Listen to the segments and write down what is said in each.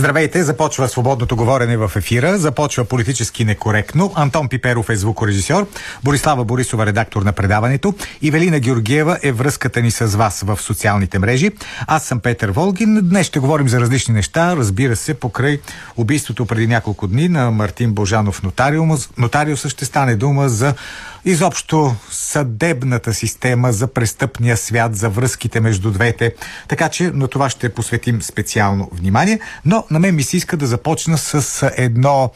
Здравейте, започва свободното говорене в ефира, започва политически некоректно. Антон Пиперов е звукорежисьор, Борислава Борисова редактор на предаването, Ивелина Георгиева е връзката ни с вас в социалните мрежи. Аз съм Петър Волгин. Днес ще говорим за различни неща, разбира се, покрай убийството преди няколко дни на Мартин Божанов нотариус. Нотариуса ще стане дума за изобщо съдебната система, за престъпния свят, за връзките между двете. Така че на това ще посветим специално внимание. Но на мен ми се иска да започна с едно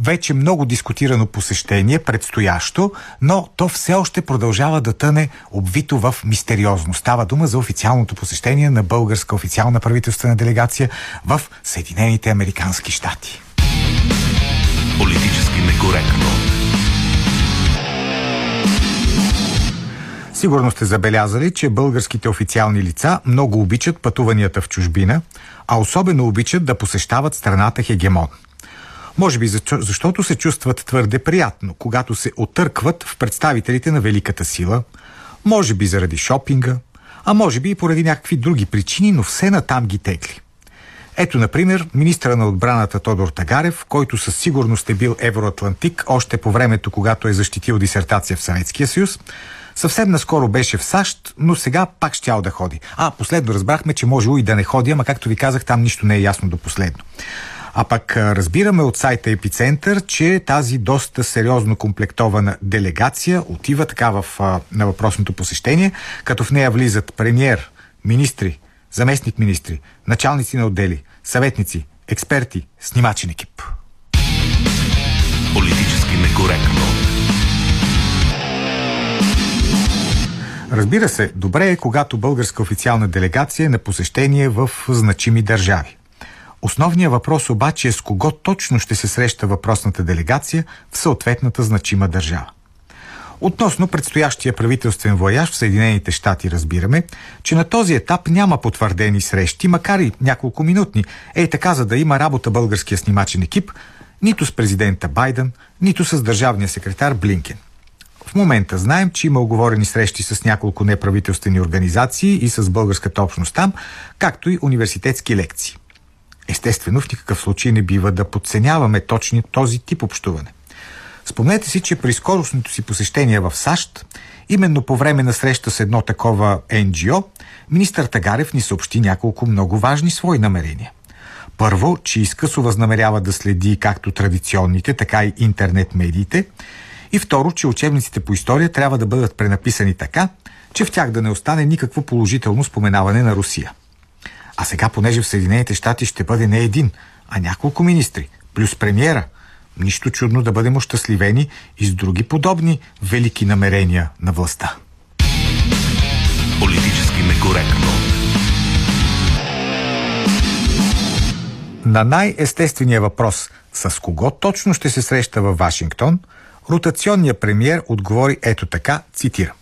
вече много дискутирано посещение, предстоящо, но то все още продължава да тъне обвито в мистериозно. Става дума за официалното посещение на българска официална правителствена делегация в Съединените Американски щати. Политически некоректно. Сигурно сте забелязали, че българските официални лица много обичат пътуванията в чужбина, а особено обичат да посещават страната хегемон. Може би защото се чувстват твърде приятно, когато се отъркват в представителите на великата сила, може би заради шопинга, а може би и поради някакви други причини, но все натам ги тегли. Ето, например, министра на отбраната Тодор Тагарев, който със сигурност е бил евроатлантик още по времето, когато е защитил дисертация в Съветския съюз, Съвсем наскоро беше в САЩ, но сега пак щял да ходи. А, последно разбрахме, че може и да не ходи, ама както ви казах, там нищо не е ясно до последно. А пък разбираме от сайта Епицентър, че тази доста сериозно комплектована делегация отива така в, на въпросното посещение, като в нея влизат премьер, министри, заместник министри, началници на отдели, съветници, експерти, снимачен екип. Политически некоректно. Разбира се, добре е, когато българска официална делегация е на посещение в значими държави. Основният въпрос обаче е с кого точно ще се среща въпросната делегация в съответната значима държава. Относно предстоящия правителствен вояж в Съединените щати разбираме, че на този етап няма потвърдени срещи, макар и няколко минутни. Ей така, за да има работа българския снимачен екип, нито с президента Байден, нито с държавния секретар Блинкен – в момента знаем, че има оговорени срещи с няколко неправителствени организации и с българската общност там, както и университетски лекции. Естествено, в никакъв случай не бива да подценяваме точно този тип общуване. Спомнете си, че при скоростното си посещение в САЩ, именно по време на среща с едно такова НГО, министър Тагарев ни съобщи няколко много важни свои намерения. Първо, че изкъсо възнамерява да следи както традиционните, така и интернет медиите – и второ, че учебниците по история трябва да бъдат пренаписани така, че в тях да не остане никакво положително споменаване на Русия. А сега, понеже в Съединените щати ще бъде не един, а няколко министри, плюс премиера, нищо чудно да бъдем ощастливени и с други подобни велики намерения на властта. Политически некоректно. На най-естествения въпрос с кого точно ще се среща във Вашингтон – ротационният премьер отговори ето така, цитира.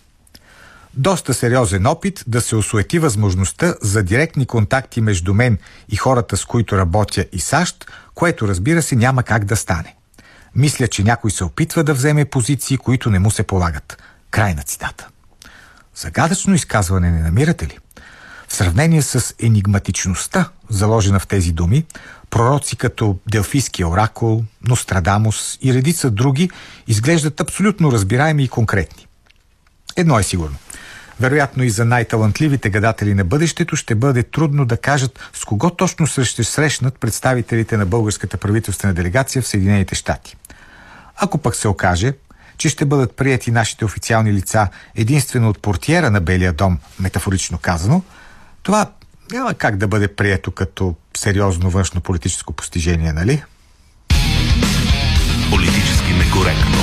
Доста сериозен опит да се осуети възможността за директни контакти между мен и хората, с които работя и САЩ, което разбира се няма как да стане. Мисля, че някой се опитва да вземе позиции, които не му се полагат. Край на цитата. Загадъчно изказване не намирате ли? В сравнение с енигматичността, заложена в тези думи, пророци като Делфийския оракул, Нострадамус и редица други изглеждат абсолютно разбираеми и конкретни. Едно е сигурно. Вероятно и за най-талантливите гадатели на бъдещето ще бъде трудно да кажат с кого точно ще срещнат представителите на българската правителствена делегация в Съединените щати. Ако пък се окаже, че ще бъдат прияти нашите официални лица единствено от портиера на Белия дом, метафорично казано, това няма как да бъде прието като сериозно външно политическо постижение, нали? Политически некоректно.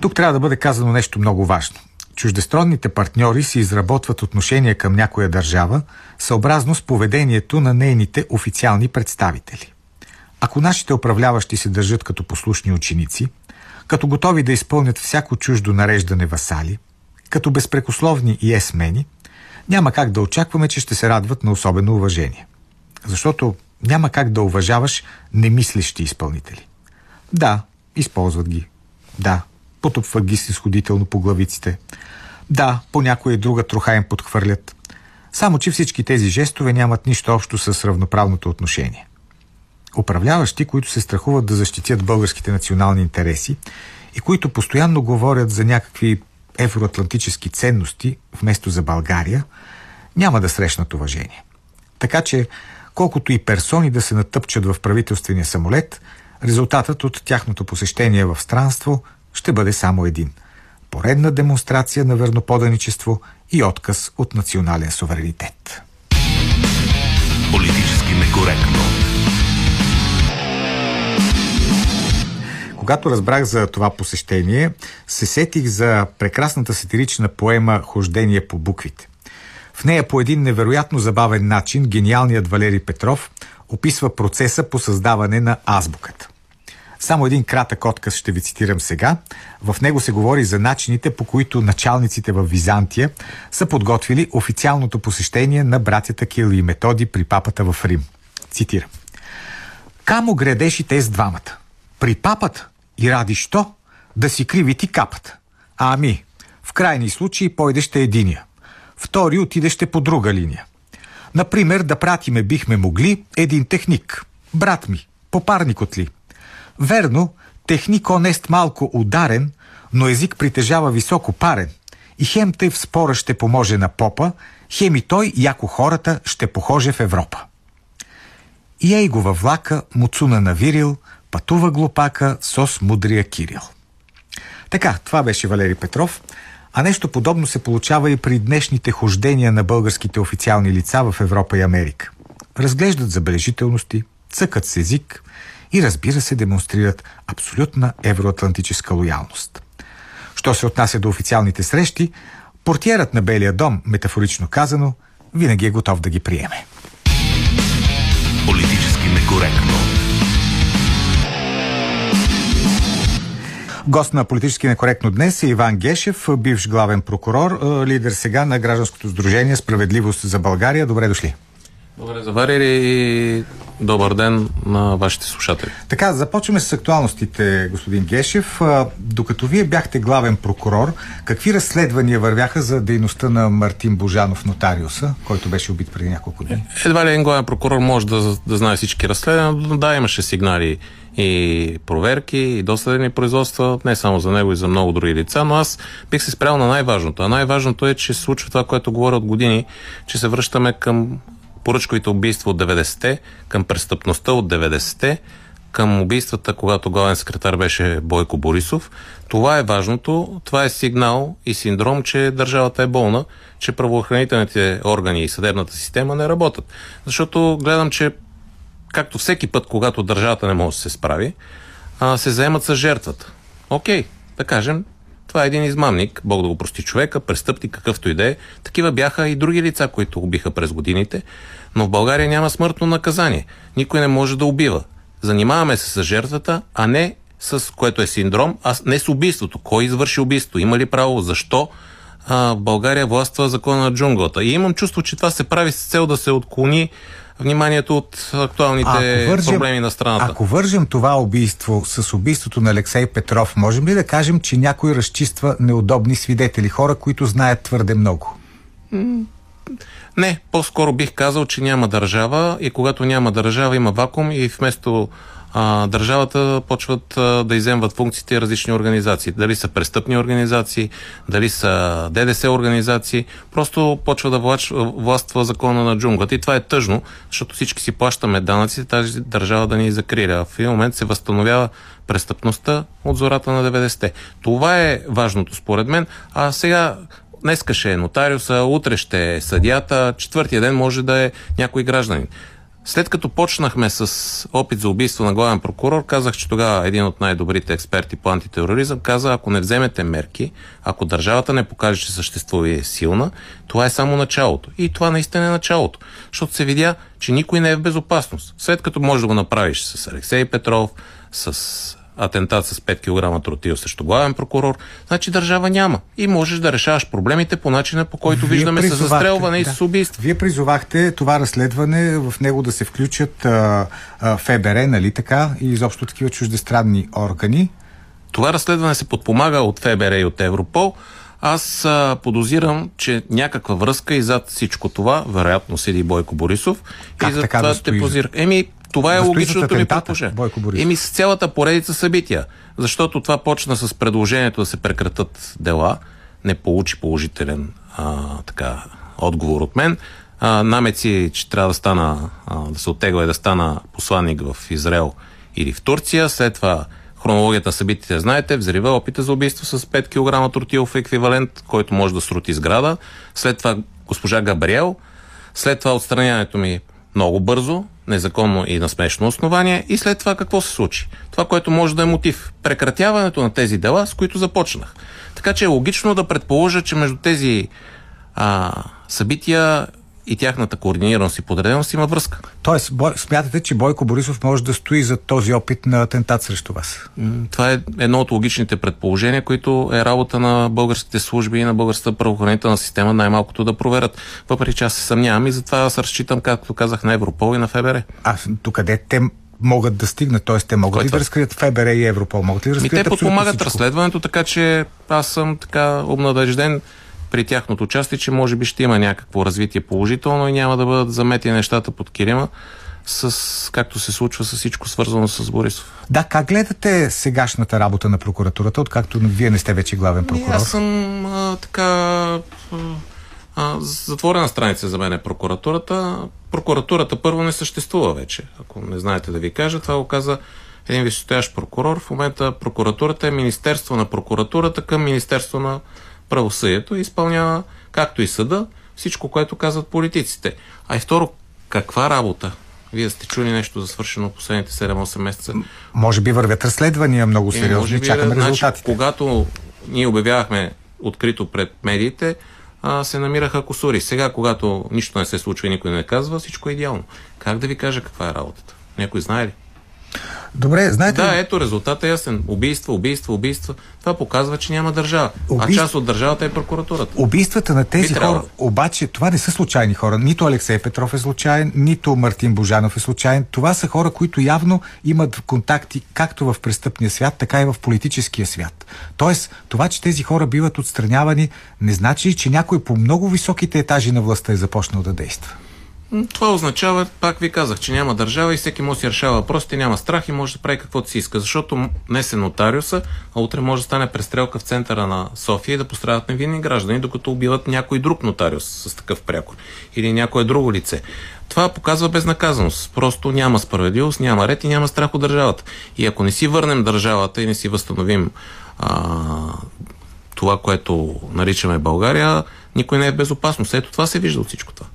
Тук трябва да бъде казано нещо много важно. Чуждестранните партньори си изработват отношения към някоя държава съобразно с поведението на нейните официални представители. Ако нашите управляващи се държат като послушни ученици, като готови да изпълнят всяко чуждо нареждане васали – като безпрекословни и есмени, няма как да очакваме, че ще се радват на особено уважение. Защото няма как да уважаваш немислещи изпълнители. Да, използват ги. Да, потопват ги снисходително по главиците. Да, по някоя друга троха им подхвърлят. Само, че всички тези жестове нямат нищо общо с равноправното отношение. Управляващи, които се страхуват да защитят българските национални интереси и които постоянно говорят за някакви евроатлантически ценности вместо за България, няма да срещнат уважение. Така че, колкото и персони да се натъпчат в правителствения самолет, резултатът от тяхното посещение в странство ще бъде само един – поредна демонстрация на верноподаничество и отказ от национален суверенитет. Политически некоректно. Когато разбрах за това посещение, се сетих за прекрасната сатирична поема «Хождение по буквите». В нея по един невероятно забавен начин гениалният Валери Петров описва процеса по създаване на азбуката. Само един кратък отказ ще ви цитирам сега. В него се говори за начините, по които началниците в Византия са подготвили официалното посещение на братята Кил и Методи при папата в Рим. Цитирам. Камо гредеш и те с двамата? При папата? И ради що? Да си криви ти капата. Ами, в крайни случаи пойдеще единия. Втори отидеще по друга линия. Например, да пратиме бихме могли един техник. Брат ми, попарник от ли. Верно, техник онест малко ударен, но език притежава високо парен. И хем тъй в спора ще поможе на попа, хем и той, яко хората, ще похоже в Европа. И ей го във влака, муцуна навирил, пътува глупака сос мудрия Кирил. Така, това беше Валери Петров, а нещо подобно се получава и при днешните хождения на българските официални лица в Европа и Америка. Разглеждат забележителности, цъкат с език и разбира се демонстрират абсолютна евроатлантическа лоялност. Що се отнася до официалните срещи, портиерът на Белия дом, метафорично казано, винаги е готов да ги приеме. Политически некоректно. Гост на политически некоректно днес е Иван Гешев, бивш главен прокурор, лидер сега на Гражданското сдружение Справедливост за България. Добре дошли. Добре заварили и добър ден на вашите слушатели. Така, започваме с актуалностите, господин Гешев. Докато вие бяхте главен прокурор, какви разследвания вървяха за дейността на Мартин Божанов, нотариуса, който беше убит преди няколко дни? Едва ли един главен прокурор може да, да знае всички разследвания, но да, имаше сигнали и проверки, и досъдени производства, не само за него и за много други лица, но аз бих се спрял на най-важното. А най-важното е, че се случва това, което говоря от години, че се връщаме към поръчковите убийства от 90-те, към престъпността от 90-те, към убийствата, когато главен секретар беше Бойко Борисов. Това е важното. Това е сигнал и синдром, че държавата е болна, че правоохранителните органи и съдебната система не работят. Защото гледам, че както всеки път, когато държавата не може да се справи, а, се заемат с жертвата. Окей, да кажем, това е един измамник, Бог да го прости човека, престъпник, какъвто и да е. Такива бяха и други лица, които убиха през годините. Но в България няма смъртно наказание. Никой не може да убива. Занимаваме се с жертвата, а не с което е синдром, а не с убийството. Кой извърши убийство? Има ли право? Защо? А, в България властва закона на джунглата. И имам чувство, че това се прави с цел да се отклони вниманието от актуалните вържем, проблеми на страната. Ако вържем това убийство с убийството на Алексей Петров, можем ли да кажем, че някой разчиства неудобни свидетели, хора, които знаят твърде много? Не, по-скоро бих казал, че няма държава и когато няма държава има вакуум и вместо а, държавата почват а, да иземват функциите различни организации. Дали са престъпни организации, дали са ДДС организации, просто почва да влач, властва закона на джунглата. И това е тъжно, защото всички си плащаме данъци, тази държава да ни закриля. В един момент се възстановява престъпността от зората на 90-те. Това е важното според мен. А сега Днеска ще е нотариуса, утре ще е съдията, четвъртия ден може да е някой гражданин. След като почнахме с опит за убийство на главен прокурор, казах, че тогава един от най-добрите експерти по антитероризъм каза, ако не вземете мерки, ако държавата не покаже, че съществува и е силна, това е само началото. И това наистина е началото. Защото се видя, че никой не е в безопасност. След като можеш да го направиш с Алексей Петров, с атентат с 5 кг тротил срещу главен прокурор, значи държава няма. И можеш да решаваш проблемите по начина, по който Вие виждаме с застрелване да. и с убийство. Вие призовахте това разследване в него да се включат а, а, ФБР, нали така, и изобщо такива чуждестранни органи. Това разследване се подпомага от ФБР и от Европол. Аз а, подозирам, че някаква връзка и зад всичко това, вероятно седи Бойко Борисов. Как и за така това да стои? позирах. Еми, това е Да логичното ми предположение. Еми, с цялата поредица събития. Защото това почна с предложението да се прекратат дела. Не получи положителен а, така, отговор от мен. А, намеци, че трябва да стана, а, да се оттегла и да стана посланник в Израел или в Турция. След това хронологията на събитията, знаете, взрива опита за убийство с 5 кг тротилов еквивалент, който може да срути сграда. След това госпожа Габриел. След това отстраняването ми много бързо, незаконно и на смешно основание. И след това какво се случи? Това, което може да е мотив. Прекратяването на тези дела, с които започнах. Така че е логично да предположа, че между тези а, събития и тяхната координираност и подреденост има връзка. Тоест, Бой... смятате, че Бойко Борисов може да стои за този опит на атентат срещу вас? Това е едно от логичните предположения, които е работа на българските служби и на българската правоохранителна система най-малкото да проверят. Въпреки че аз се съмнявам и затова аз разчитам, както казах, на Европол и на ФБР. А докъде те могат да стигнат? Т.е. те могат Кой ли това? да разкрият ФБР и Европол? Могат ли да Ми разкрият те абсолютно подпомагат всичко? разследването, така че аз съм така обнадежден при тяхното участие, че може би ще има някакво развитие положително и няма да бъдат замети нещата под килима, с, както се случва с всичко свързано с Борисов. Да, как гледате сегашната работа на прокуратурата, откакто вие не сте вече главен Ми, прокурор? Аз съм а, така а, затворена страница за мен е прокуратурата. Прокуратурата първо не съществува вече. Ако не знаете да ви кажа, това го каза един висшестоящ прокурор. В момента прокуратурата е Министерство на прокуратурата към Министерство на правосъдието и изпълнява, както и съда, всичко, което казват политиците. А и второ, каква работа? Вие сте чули нещо за свършено последните 7-8 месеца? Може би вървят разследвания много Е, сериозни, би, чакаме значи, резултатите. Когато ние обявявахме открито пред медиите, а, се намираха косури. Сега, когато нищо не се случва и никой не казва, всичко е идеално. Как да ви кажа каква е работата? Някой знае ли? Добре, знаете Да, ето резултата е ясен. Убийства, убийства, убийства. Това показва, че няма държава. А Убийств- част от държавата е прокуратурата. убийствата на тези Би хора, обаче това не са случайни хора. Нито Алексей Петров е случайен, нито Мартин Божанов е случайен. Това са хора, които явно имат контакти както в престъпния свят, така и в политическия свят. Тоест, това, че тези хора биват отстранявани, не значи, че някой по много високите етажи на властта е започнал да действа. Това означава, пак ви казах, че няма държава и всеки може да си решава въпросите, няма страх и може да прави каквото си иска. Защото днес е нотариуса, а утре може да стане престрелка в центъра на София и да пострадат невинни граждани, докато убиват някой друг нотариус с такъв прякор. Или някое друго лице. Това показва безнаказаност. Просто няма справедливост, няма ред и няма страх от държавата. И ако не си върнем държавата и не си възстановим а, това, което наричаме България, никой не е в безопасност. Ето това се вижда от всичко това.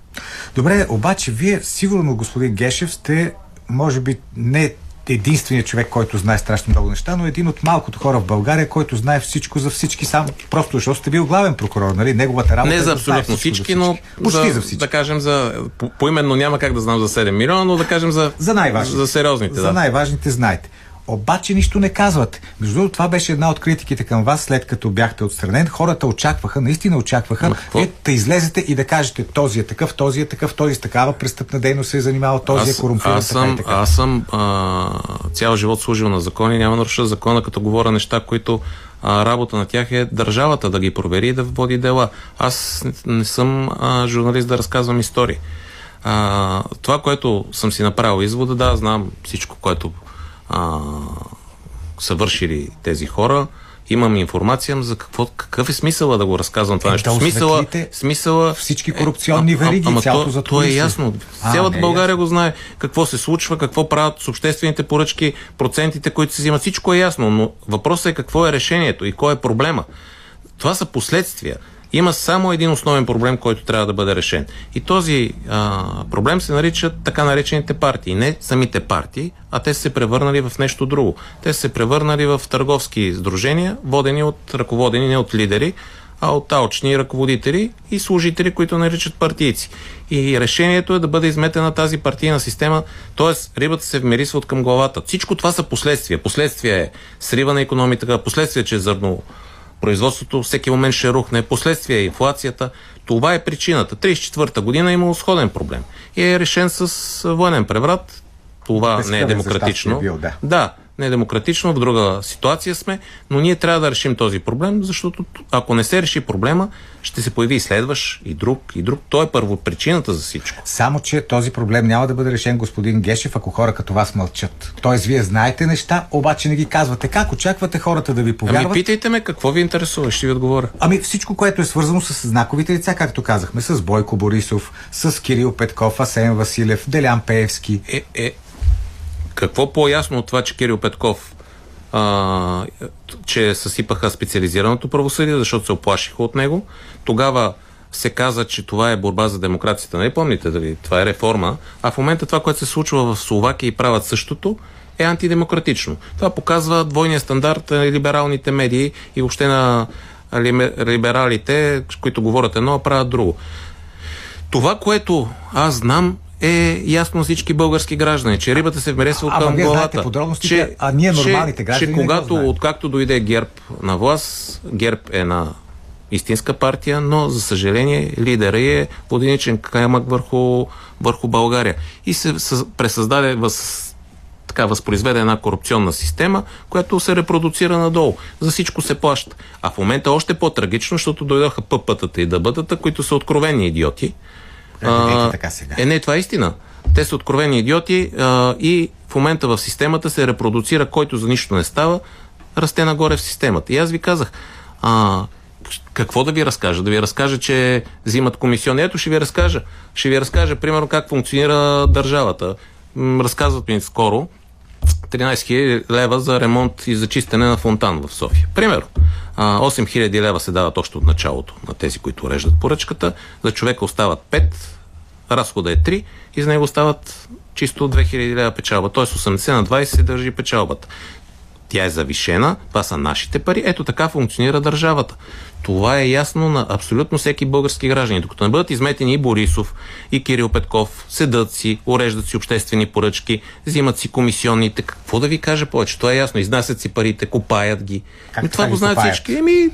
Добре, обаче вие сигурно, господин Гешев, сте, може би, не единственият човек, който знае страшно много неща, но един от малкото хора в България, който знае всичко за всички, сам просто защото сте бил главен прокурор, нали? Неговата работа Не е за да знае абсолютно всичко всички, но Почти за, за всички. да кажем за по, поименно няма как да знам за 7 милиона, но да кажем за, За най-важните. за сериозните. За да. най-важните знаете. Обаче нищо не казвате. Между другото, това беше една от критиките към вас, след като бяхте отстранен. Хората очакваха, наистина очакваха, вие да излезете и да кажете този е такъв, този е такъв, този с такава престъпна дейност се е занимавал, този е корумпиран, аз така съм, и така. аз съм а, цял живот служил на закон и няма наруша закона, като говоря неща, които а, работа на тях е държавата да ги провери и да води дела. Аз не съм а, журналист да разказвам истории. А, това, което съм си направил извода, да, знам всичко, което а, са вършили тези хора. Имам информация за какво, какъв е смисъла да го разказвам това Е, нещо. да смисъла, смисъла всички корупционни вериги, ама цялото то, то е ясно. А, Цялата е България го знае какво се случва, какво правят с обществените поръчки, процентите, които се взимат. Всичко е ясно, но въпросът е какво е решението и кой е проблема. Това са последствия. Има само един основен проблем, който трябва да бъде решен. И този а, проблем се нарича така наречените партии. Не самите партии, а те се превърнали в нещо друго. Те са се превърнали в търговски сдружения, водени от ръководени не от лидери, а от алчни ръководители и служители, които наричат партийци. И решението е да бъде изметена тази партийна система, т.е. рибата се вмерисва от към главата. Всичко това са последствия. Последствия е срива на економиката, последствия, че зърно производството всеки момент ще рухне, последствия е инфлацията. Това е причината. 34-та година е имало сходен проблем. И е решен с военен преврат. Това не е демократично. щастие бил, да. Да, недемократично, в друга ситуация сме, но ние трябва да решим този проблем, защото ако не се реши проблема, ще се появи и следващ, и друг, и друг. Той е първопричината за всичко. Само, че този проблем няма да бъде решен, господин Гешев, ако хора като вас мълчат. Тоест, вие знаете неща, обаче не ги казвате. Как очаквате хората да ви повярват? Ами питайте ме, какво ви интересува, ще ви отговоря. Ами всичко, което е свързано с знаковите лица, както казахме, с Бойко Борисов, с Кирил Петков, Асен Василев, Делян Пеевски. Е, е, какво по-ясно от това, че Кирил Петков а, че съсипаха специализираното правосъдие, защото се оплашиха от него. Тогава се каза, че това е борба за демокрацията. Не помните дали това е реформа, а в момента това, което се случва в Словакия и правят същото, е антидемократично. Това показва двойния стандарт на либералните медии и въобще на либералите, които говорят едно, а правят друго. Това, което аз знам, е ясно всички български граждани, че рибата се вмересва към главата. Че, а ние нормалните граждани че когато, откакто дойде ГЕРБ на власт, ГЕРБ е на истинска партия, но за съжаление лидера е воденичен камък върху, върху България. И се пресъздаде въз, така възпроизведе една корупционна система, която се репродуцира надолу. За всичко се плаща. А в момента още по-трагично, защото дойдоха ПП-тата и дъбътата, които са откровени идиоти а, така сега. Е, не, това е истина. Те са откровени идиоти а, и в момента в системата се репродуцира, който за нищо не става, расте нагоре в системата. И аз ви казах, а, какво да ви разкажа? Да ви разкажа, че взимат комисиони. Ето ще ви разкажа. Ще ви разкажа, примерно, как функционира държавата. Разказват ми скоро 13 000 лева за ремонт и зачистене на фонтан в София. Примерно. 8 000 лева се дават още от началото на тези, които уреждат поръчката. За човека остават 5, разхода е 3 и за него остават чисто 2000 лева печалба. Т.е. 80 на 20 се държи печалбата. Тя е завишена, това са нашите пари. Ето така функционира държавата. Това е ясно на абсолютно всеки български граждани. Докато не бъдат изметени и Борисов, и Кирил Петков, седат си, уреждат си обществени поръчки, взимат си комисионните. Какво да ви кажа повече? Това е ясно. Изнасят си парите, копаят ги. Как това го знаят всички. Еми,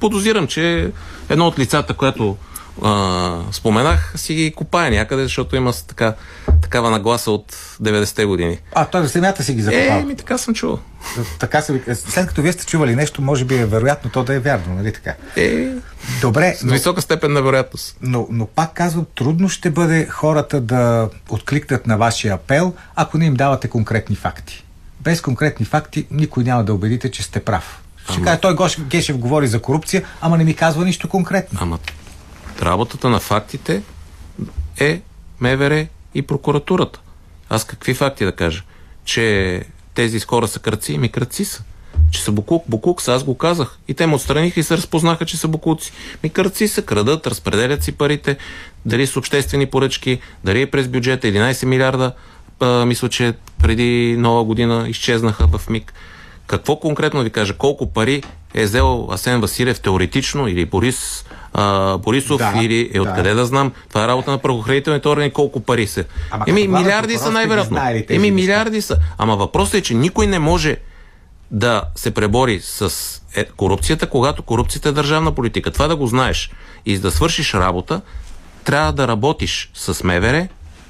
подозирам, че едно от лицата, което а, споменах, си ги копая някъде, защото има така, такава нагласа от 90-те години. А, той за земята си ги закопава? Е, ми така съм чувал. Така се, след като вие сте чували нещо, може би е вероятно то да е вярно, нали така? Е, Добре. С но, висока степен на вероятност. Но, но пак казвам, трудно ще бъде хората да откликнат на вашия апел, ако не им давате конкретни факти. Без конкретни факти никой няма да убедите, че сте прав. Ще ама... каже, той Гош Гешев говори за корупция, ама не ми казва нищо конкретно. Ама работата на фактите е МВР и прокуратурата. Аз какви факти да кажа? Че тези хора са кръци? Ми кръци са. Че са букук, букук са, аз го казах. И те ме отстраниха и се разпознаха, че са букуци. Ми кръци са, крадат, разпределят си парите, дали с обществени поръчки, дали е през бюджета, 11 милиарда, а, мисля, че преди нова година изчезнаха в МИГ. Какво конкретно ви кажа? Колко пари е взел Асен Василев теоретично или Борис а, Борисов да, или е откъде да. да знам. Това е работа на правоохранителните органи, колко пари са. Ама Еми, милиарди са най-вероятно. Еми, милиарди са. Ама въпросът е, че никой не може да се пребори с е, корупцията, когато корупцията е държавна политика. Това да го знаеш. И за да свършиш работа, трябва да работиш с МВР,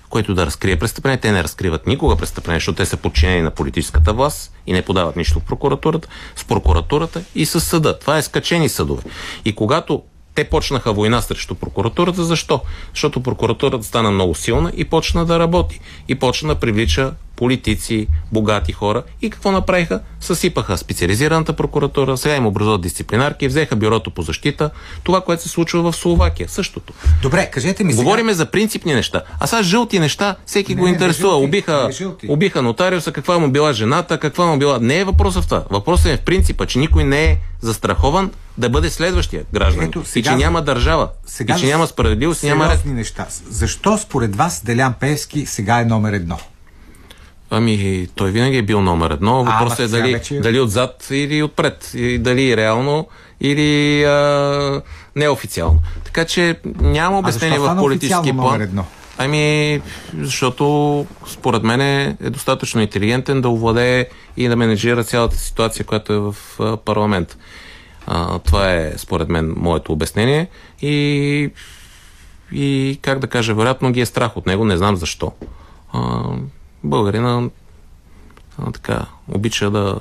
което да разкрие престъпление. Те не разкриват никога престъпление, защото те са подчинени на политическата власт и не подават нищо в прокуратурата, с прокуратурата и с съда. Това е скачени съдове. И когато те почнаха война срещу прокуратурата. Защо? Защото прокуратурата стана много силна и почна да работи. И почна да привлича политици, богати хора. И какво направиха? Съсипаха специализираната прокуратура, сега им образуват дисциплинарки, взеха бюрото по защита. Това, което се случва в Словакия. Същото. Добре, кажете ми сега... Говориме за принципни неща. А сега жълти неща, всеки не, го интересува. Не, убиха, не, убиха нотариуса, каква му била жената, каква му била... Не е въпросът в това. Въпросът е в принципа, че никой не е застрахован да бъде следващия граждан. Ето, сега, и че няма държава. Сега, и че няма справедливост, няма ред. неща. Защо според вас Делян Певски сега е номер едно? Ами, той винаги е бил номер едно. Въпросът е дали, вече... дали отзад или отпред. И дали реално или а, неофициално. Така че няма обяснение в политически план. Ами, защото според мен е достатъчно интелигентен да овладее и да менеджира цялата ситуация, която е в парламент. А, това е, според мен, моето обяснение. И, и как да кажа, вероятно ги е страх от него, не знам защо. А, българина а, така, обича да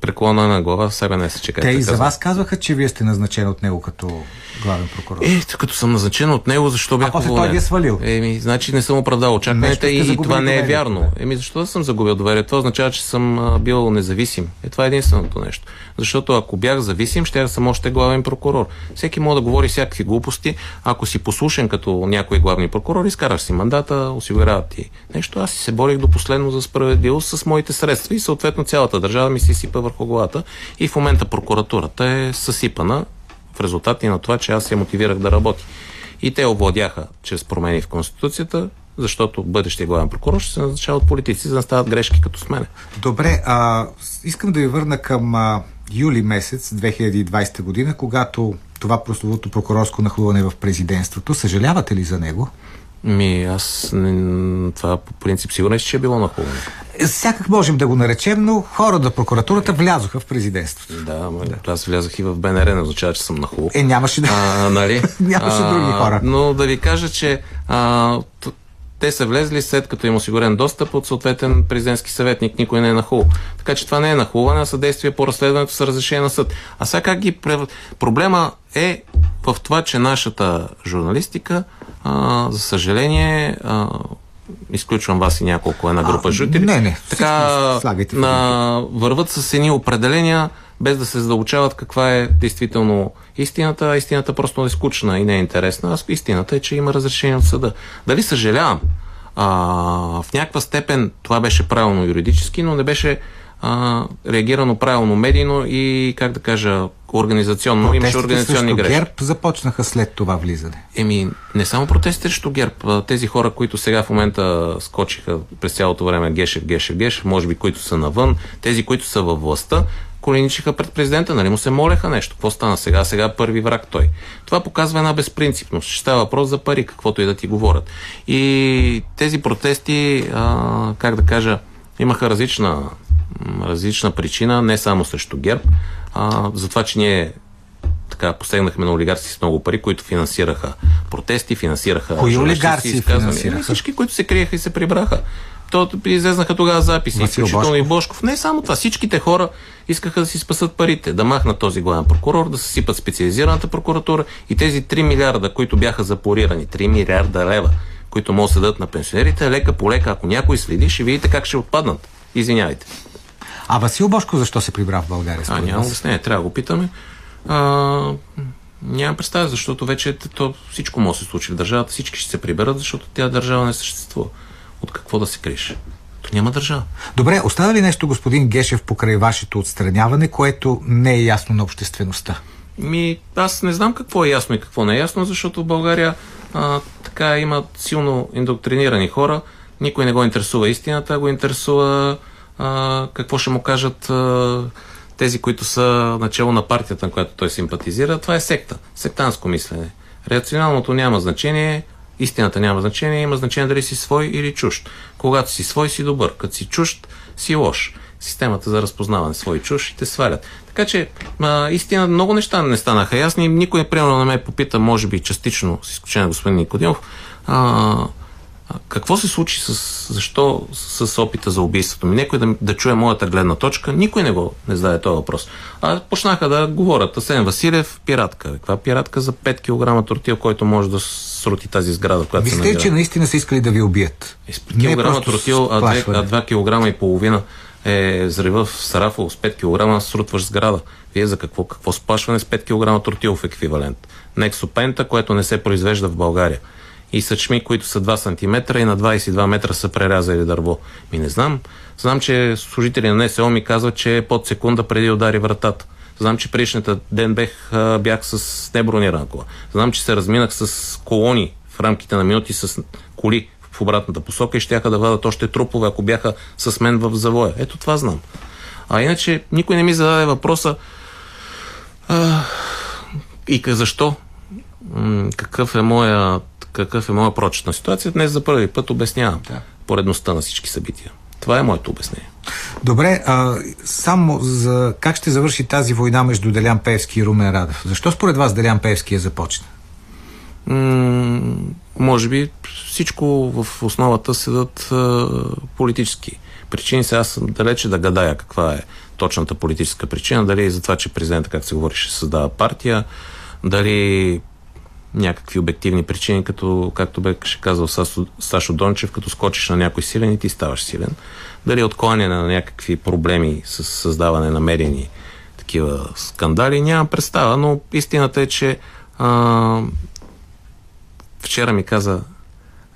преклона на глава, себе не се чека. Те и за вас казваха, че вие сте назначен от него като главен прокурор. Е, като съм назначен от него, защо бях А после той ви е свалил. Еми, значи не съм оправдал очакванията и това не е вярно. Еми, защо да съм загубил доверие? Това означава, че съм бил независим. Е, това е единственото нещо. Защото ако бях зависим, ще да съм още главен прокурор. Всеки може да говори всякакви глупости. Ако си послушен като някой главни прокурор, изкараш си мандата, осигуряват ти нещо. Аз си се борих до последно за справедливост с моите средства и съответно цялата държава ми се изсипа върху главата. И в момента прокуратурата е съсипана в резултат и на това, че аз я мотивирах да работи. И те овладяха чрез промени в Конституцията, защото бъдещия главен прокурор ще се назначава от политици, за да стават грешки като с мене. Добре, а, искам да ви върна към а, юли месец 2020 година, когато това прословото прокурорско нахлуване в президентството. Съжалявате ли за него? Ми, аз това по принцип сигурен, че е било. Е, Всякак можем да го наречем, но хора на прокуратурата влязоха в президентството. Да, ама аз влязах и в БНР, не означава, че съм нахубаво. Е, нямаше да... А, нали? Нямаше други хора. Но да ви кажа, че а, те са влезли след като им е осигурен достъп от съответен президентски съветник. Никой не е нахул. Така че това не е нахулване, а съдействие по разследването с разрешение на съд. А сега как ги... Проблема е в това, че нашата журналистика, а, за съжаление, а, изключвам вас и няколко една група А, жители. не, не, Така, слагайте на, върват с едни определения, без да се задълбочават каква е действително истината, истината просто е скучна и не е интересна. А истината е, че има разрешение от съда. Дали съжалявам? А, в някаква степен това беше правилно юридически, но не беше а, реагирано правилно медийно и, как да кажа, организационно. Имаше организационни грешки. ГЕРБ започнаха след това влизане. Еми, не само протестите срещу ГЕРБ. Тези хора, които сега в момента скочиха през цялото време Гешев, Гешев, Гешев, може би които са навън, тези, които са във властта, коленичиха пред президента, нали му се молеха нещо. Какво стана сега? Сега първи враг той. Това показва една безпринципност. Ще става въпрос за пари, каквото и да ти говорят. И тези протести, а, как да кажа, имаха различна, различна причина, не само срещу ГЕРБ, а, за това, че ние така посегнахме на олигарси с много пари, които финансираха протести, финансираха Кои олигарси финансираха? Ами Всички, които се криеха и се прибраха. То излезнаха тогава записи, включително и Божков. Бошков. Не само това. Всичките хора искаха да си спасат парите, да махнат този главен прокурор, да съсипат специализираната прокуратура и тези 3 милиарда, които бяха запорирани, 3 милиарда лева, които могат да се дадат на пенсионерите, лека по лека, ако някой следи, ще видите как ще отпаднат. Извинявайте. А Васил Бошко защо се прибра в България? А, нямам вас? обяснение, трябва да го питаме. А, нямам представа, защото вече то, всичко може да се случи в държавата, всички ще се приберат, защото тя държава не съществува. От какво да се криеш? То няма държава. Добре, остава ли нещо, господин Гешев, покрай вашето отстраняване, което не е ясно на обществеността? Ми, аз не знам какво е ясно и какво не е ясно, защото в България а, така има силно индоктринирани хора. Никой не го интересува истината, го интересува а, какво ще му кажат а, тези, които са начало на партията, на която той симпатизира. Това е секта, сектанско мислене. Рационалното няма значение, истината няма значение, има значение дали си свой или чужд. Когато си свой, си добър. Като си чужд, си лош. Системата за разпознаване свой и чуж и те свалят. Така че, а, истина, много неща не станаха ясни. Никой, примерно, на ме попита, може би частично, с изключение на господин Никодимов, а, какво се случи с, защо с, опита за убийството ми? Некой да, да чуе моята гледна точка. Никой не го не зададе този въпрос. А почнаха да говорят. Асен Василев, пиратка. Каква пиратка за 5 кг тортил, който може да срути тази сграда, в която се Мислите, намира? че наистина са искали да ви убият? Е, с 5 Не килограма просто тротил, а 2, сплашване. а 2 килограма и половина е взрива в Сарафово с 5 кг срутваш сграда. Вие за какво? Какво сплашване с 5 кг тротилов еквивалент? Нексопента, което не се произвежда в България. И съчми, които са 2 см и на 22 метра са прерязали дърво. Ми не знам. Знам, че служители на НСО ми казват, че е под секунда преди удари вратата. Знам, че предишната ден бех, бях с небронирана кола. Знам, че се разминах с колони в рамките на минути с коли в обратната посока и щяха да вадат още трупове, ако бяха с мен в завоя. Ето това знам. А иначе никой не ми зададе въпроса а, и защо? Какъв е моя какъв е моя прочет на ситуацията. Днес за първи път обяснявам Да. поредността на всички събития. Това е моето обяснение. Добре, а, само за как ще завърши тази война между Делян Певски и Румен Радев? Защо според вас Делян Певски я започна? М, може би всичко в основата седат а, политически причини. Сега аз съм далече да гадая каква е точната политическа причина. Дали е за това, че президента, как се говори, ще създава партия, дали някакви обективни причини, като, както беше казал Сашо, Сашо Дончев, като скочиш на някой силен и ти ставаш силен. Дали откланяне на някакви проблеми с създаване на медийни такива скандали, нямам представа, но истината е, че а, вчера ми каза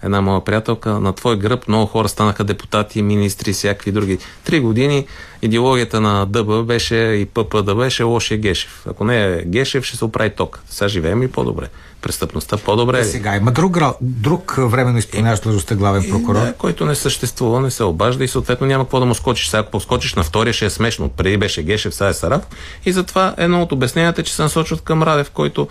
една моя приятелка, на твой гръб много хора станаха депутати, министри всякакви други. Три години идеологията на ДБ беше и ПП да беше лошия Гешев. Ако не е Гешев, ще се оправи ток. Сега живеем и по-добре. Престъпността по-добре. Е, сега има друг, друг временно изпълняващ длъжността главен прокурор. Да, който не съществува, не се обажда и съответно няма какво да му скочиш. Сега ако поскочиш на втория, ще е смешно. Преди беше Гешев, сега е Сарав. И затова едно от обясненията е, че се насочват към Радев, който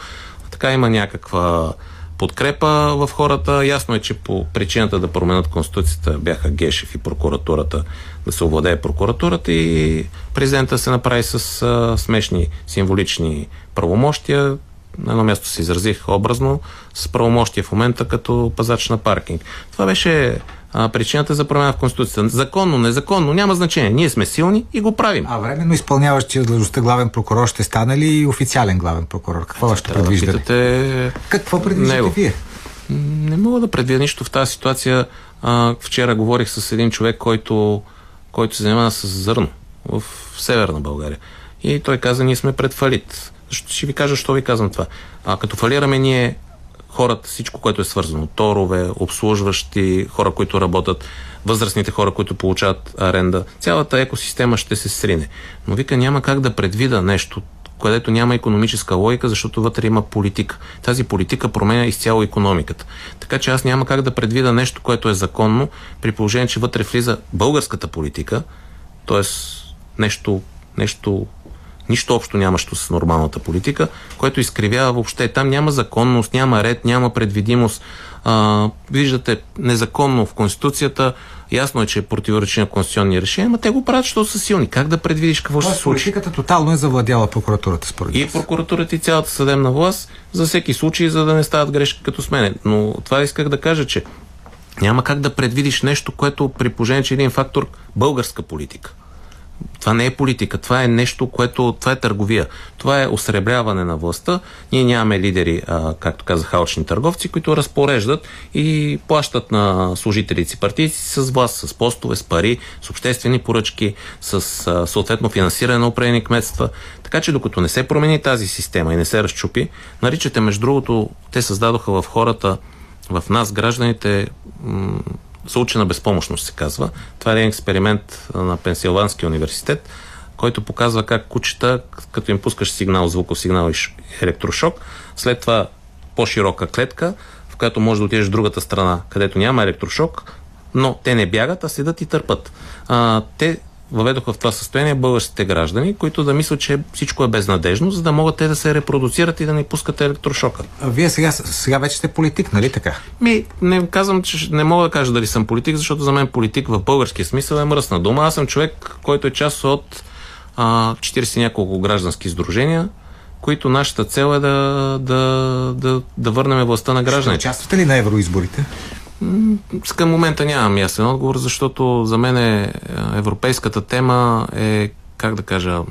така има някаква подкрепа в хората. Ясно е, че по причината да променят Конституцията бяха Гешев и прокуратурата, да се овладее прокуратурата и президента се направи с а, смешни символични правомощия. На едно място се изразих образно с правомощия в момента като пазач на паркинг. Това беше а, причината за промяна в Конституцията. Законно, незаконно, няма значение. Ние сме силни и го правим. А временно изпълняващ че длъжността главен прокурор ще стане ли официален главен прокурор? Какво ще предвиждате? Да питате... Какво предвиждате него. вие? Не мога да предвидя нищо в тази ситуация. А, вчера говорих с един човек, който, който се занимава с зърно в северна България. И той каза, ние сме пред фалит. Ще ви кажа, що ви казвам това. А като фалираме ние хората, всичко, което е свързано, торове, обслужващи, хора, които работят, възрастните хора, които получават аренда, цялата екосистема ще се срине. Но вика, няма как да предвида нещо, където няма економическа логика, защото вътре има политика. Тази политика променя изцяло економиката. Така че аз няма как да предвида нещо, което е законно, при положение, че вътре влиза българската политика, т.е. нещо, нещо нищо общо нямащо с нормалната политика, което изкривява въобще. Там няма законност, няма ред, няма предвидимост. А, виждате, незаконно в Конституцията, ясно е, че е противоречи на конституционни решения, но те го правят, защото са силни. Как да предвидиш какво ще се случи? Политиката тотално е завладяла прокуратурата, според И прокуратурата и цялата съдебна власт за всеки случай, за да не стават грешки като с мене. Но това исках да кажа, че няма как да предвидиш нещо, което при положение, че един фактор българска политика това не е политика, това е нещо, което, това е търговия. Това е осребряване на властта. Ние нямаме лидери, а, както казах, хаочни търговци, които разпореждат и плащат на служителите си партийци с власт, с постове, с пари, с обществени поръчки, с а, съответно финансиране на определени кметства. Така че докато не се промени тази система и не се разчупи, наричате, между другото, те създадоха в хората, в нас, гражданите, м- на безпомощност се казва. Това е един експеримент на Пенсилванския университет, който показва как кучета, като им пускаш сигнал, звуков сигнал и електрошок, след това по-широка клетка, в която може да отидеш в другата страна, където няма електрошок, но те не бягат, а седат и търпат. А, те въведоха в това състояние българските граждани, които да мислят, че всичко е безнадежно, за да могат те да се репродуцират и да не пускат електрошока. А вие сега, сега вече сте политик, нали така? Ми, не казвам, че не мога да кажа дали съм политик, защото за мен политик в българския смисъл е мръсна дума. Аз съм човек, който е част от а, 40 няколко граждански издружения, които нашата цел е да, да, да, да върнем властта на гражданите. Ще участвате ли на евроизборите? Към момента нямам ясен отговор, защото за мен е, европейската тема е, как да кажа,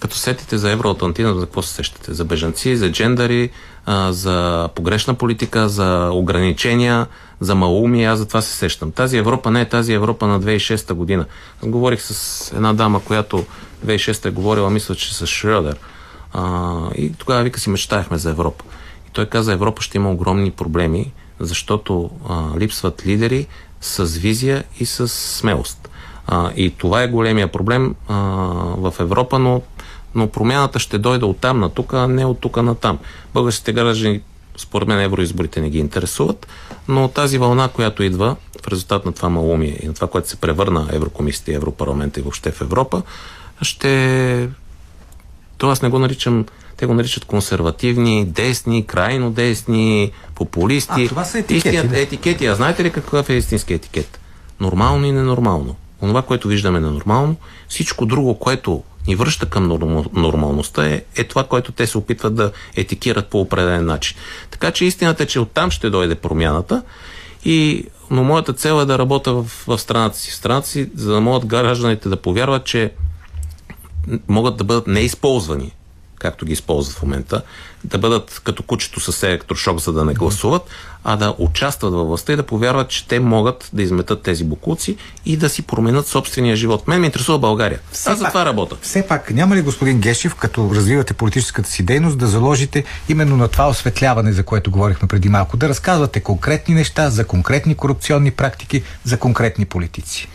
като сетите за евроатлантина, за какво се сещате? За бежанци, за джендари, за погрешна политика, за ограничения, за малуми, аз за това се сещам. Тази Европа не е тази Европа на 2006 година. Аз говорих с една дама, която 2006 е говорила, мисля, че с Шрёдер. А, и тогава вика си мечтаяхме за Европа. И той каза, Европа ще има огромни проблеми, защото а, липсват лидери с визия и с смелост. А, и това е големия проблем а, в Европа, но, но промяната ще дойде от там на тук, а не от тук на там. Българските граждани, според мен, евроизборите не ги интересуват, но тази вълна, която идва в резултат на това малумие и на това, което се превърна Еврокомисията и Европарламента и въобще в Европа, ще... Това аз не го наричам те го наричат консервативни, десни, крайно десни, популисти. А, това са етикети. Истият, да? етикети. А знаете ли какъв е истински етикет? Нормално и ненормално. Онова, което виждаме ненормално, всичко друго, което ни връща към нормалността, е, е това, което те се опитват да етикират по определен начин. Така че истината е, че оттам ще дойде промяната. И, но моята цел е да работя в, в страната си. В страната си, за да могат гражданите да повярват, че могат да бъдат неизползвани както ги използват в момента, да бъдат като кучето с електрошок, за да не гласуват, а да участват във властта и да повярват, че те могат да изметат тези букуци и да си променят собствения живот. Мен ме интересува България. Все Аз за това работя. Все пак, няма ли господин Гешев, като развивате политическата си дейност, да заложите именно на това осветляване, за което говорихме преди малко, да разказвате конкретни неща за конкретни корупционни практики, за конкретни политици?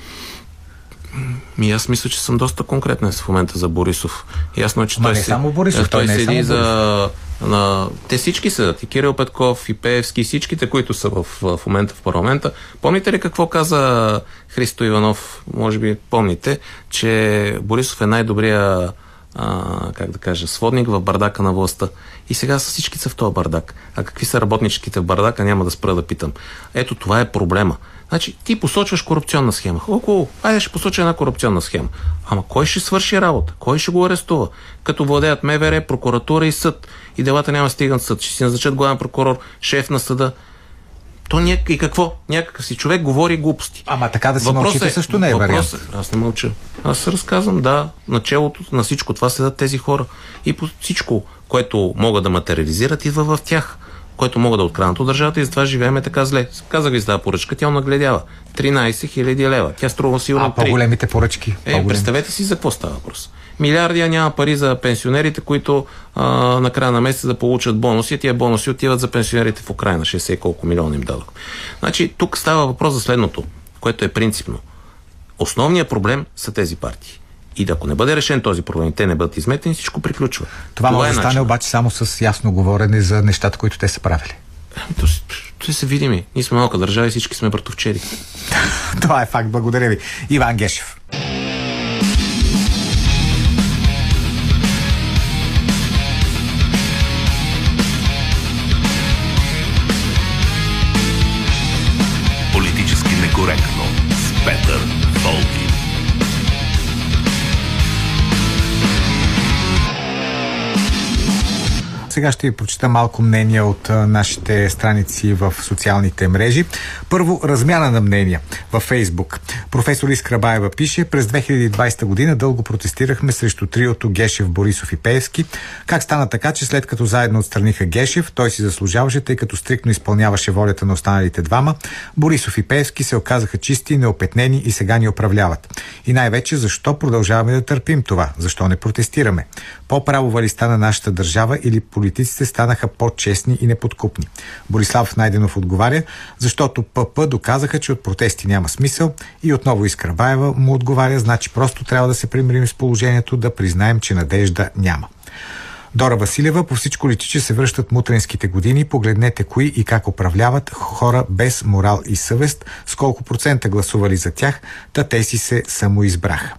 Ми аз мисля, че съм доста конкретен в момента за Борисов. Ясно е, че Ама той, не си, само Борисов, той, той седи не е само за... На... Те всички седат. И Кирил Петков, и Пеевски, и всичките, които са в, в момента в парламента. Помните ли какво каза Христо Иванов? Може би помните, че Борисов е най-добрия а, как да кажа, сводник в бардака на властта. И сега са всички са в този бардак. А какви са работничките в бардака, няма да спра да питам. Ето това е проблема. Значи, ти посочваш корупционна схема. Хубаво, айде ще посоча една корупционна схема. Ама кой ще свърши работа? Кой ще го арестува? Като владеят МВР, прокуратура и съд. И делата няма стигнат съд. Ще си назначат главен прокурор, шеф на съда. То няк... и какво? Някакъв си човек говори глупости. Ама така да си мълчите е, също не е вариант. Е, аз не мълча. Аз разказвам, да, началото на всичко това седат тези хора. И по всичко, което могат да материализират, идва в тях което могат да откранат от държавата и затова живееме така зле. Казах ви за тази поръчка, тя нагледява. 13 хиляди лева. Тя струва сигурно А по-големите поръчки? Е, представете си за какво става въпрос. Милиарди, а няма пари за пенсионерите, които а, на края на месеца да получат бонуси. Тия бонуси отиват за пенсионерите в Украина. 60 колко милиона им дадох. Значи, тук става въпрос за следното, което е принципно. Основният проблем са тези партии. И да ако не бъде решен този проблем, те не бъдат изметени, всичко приключва. Това, Това може е да стане обаче само с ясно говорене за нещата, които те са правили. То, то се видими. Ние сме малка държава и всички сме братовчери. Това е факт. Благодаря ви. Иван Гешев. Сега ще ви прочита малко мнения от нашите страници в социалните мрежи. Първо, размяна на мнения във Фейсбук. Професор Искра Баева пише, през 2020 година дълго протестирахме срещу триото Гешев, Борисов и Пеевски. Как стана така, че след като заедно отстраниха Гешев, той си заслужаваше, тъй като стриктно изпълняваше волята на останалите двама, Борисов и Пеевски се оказаха чисти, неопетнени и сега ни управляват. И най-вече защо продължаваме да търпим това? Защо не протестираме? По-правова ли стана нашата държава или политиците станаха по-честни и неподкупни? Борислав Найденов отговаря, защото ПП доказаха, че от протести няма смисъл и отново Искрабаева му отговаря, значи просто трябва да се примирим с положението, да признаем, че надежда няма. Дора Василева, по всичко личи, че се връщат мутренските години. Погледнете кои и как управляват хора без морал и съвест, с колко процента гласували за тях, та те си се самоизбраха.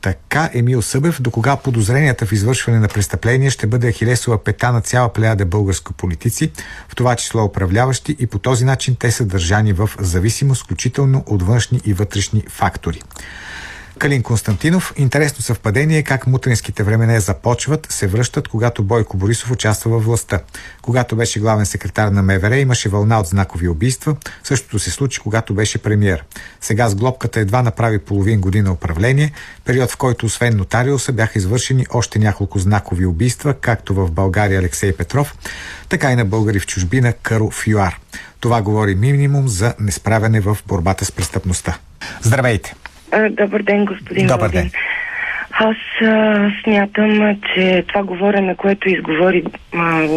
Така Емил Събев, до кога подозренията в извършване на престъпления ще бъде Ахилесова пета на цяла плеяда български политици, в това число управляващи и по този начин те са държани в зависимост, включително от външни и вътрешни фактори. Калин Константинов. Интересно съвпадение е как мутринските времена започват, се връщат, когато Бойко Борисов участва във властта. Когато беше главен секретар на МВР, имаше вълна от знакови убийства. Същото се случи, когато беше премьер. Сега с глобката едва направи половин година управление, период в който освен нотариуса бяха извършени още няколко знакови убийства, както в България Алексей Петров, така и на българи в чужбина Каро Фюар. Това говори минимум за несправяне в борбата с престъпността. Здравейте! Добър ден, господин Добър ден. Аз а, смятам, че това говорене, което изговори а,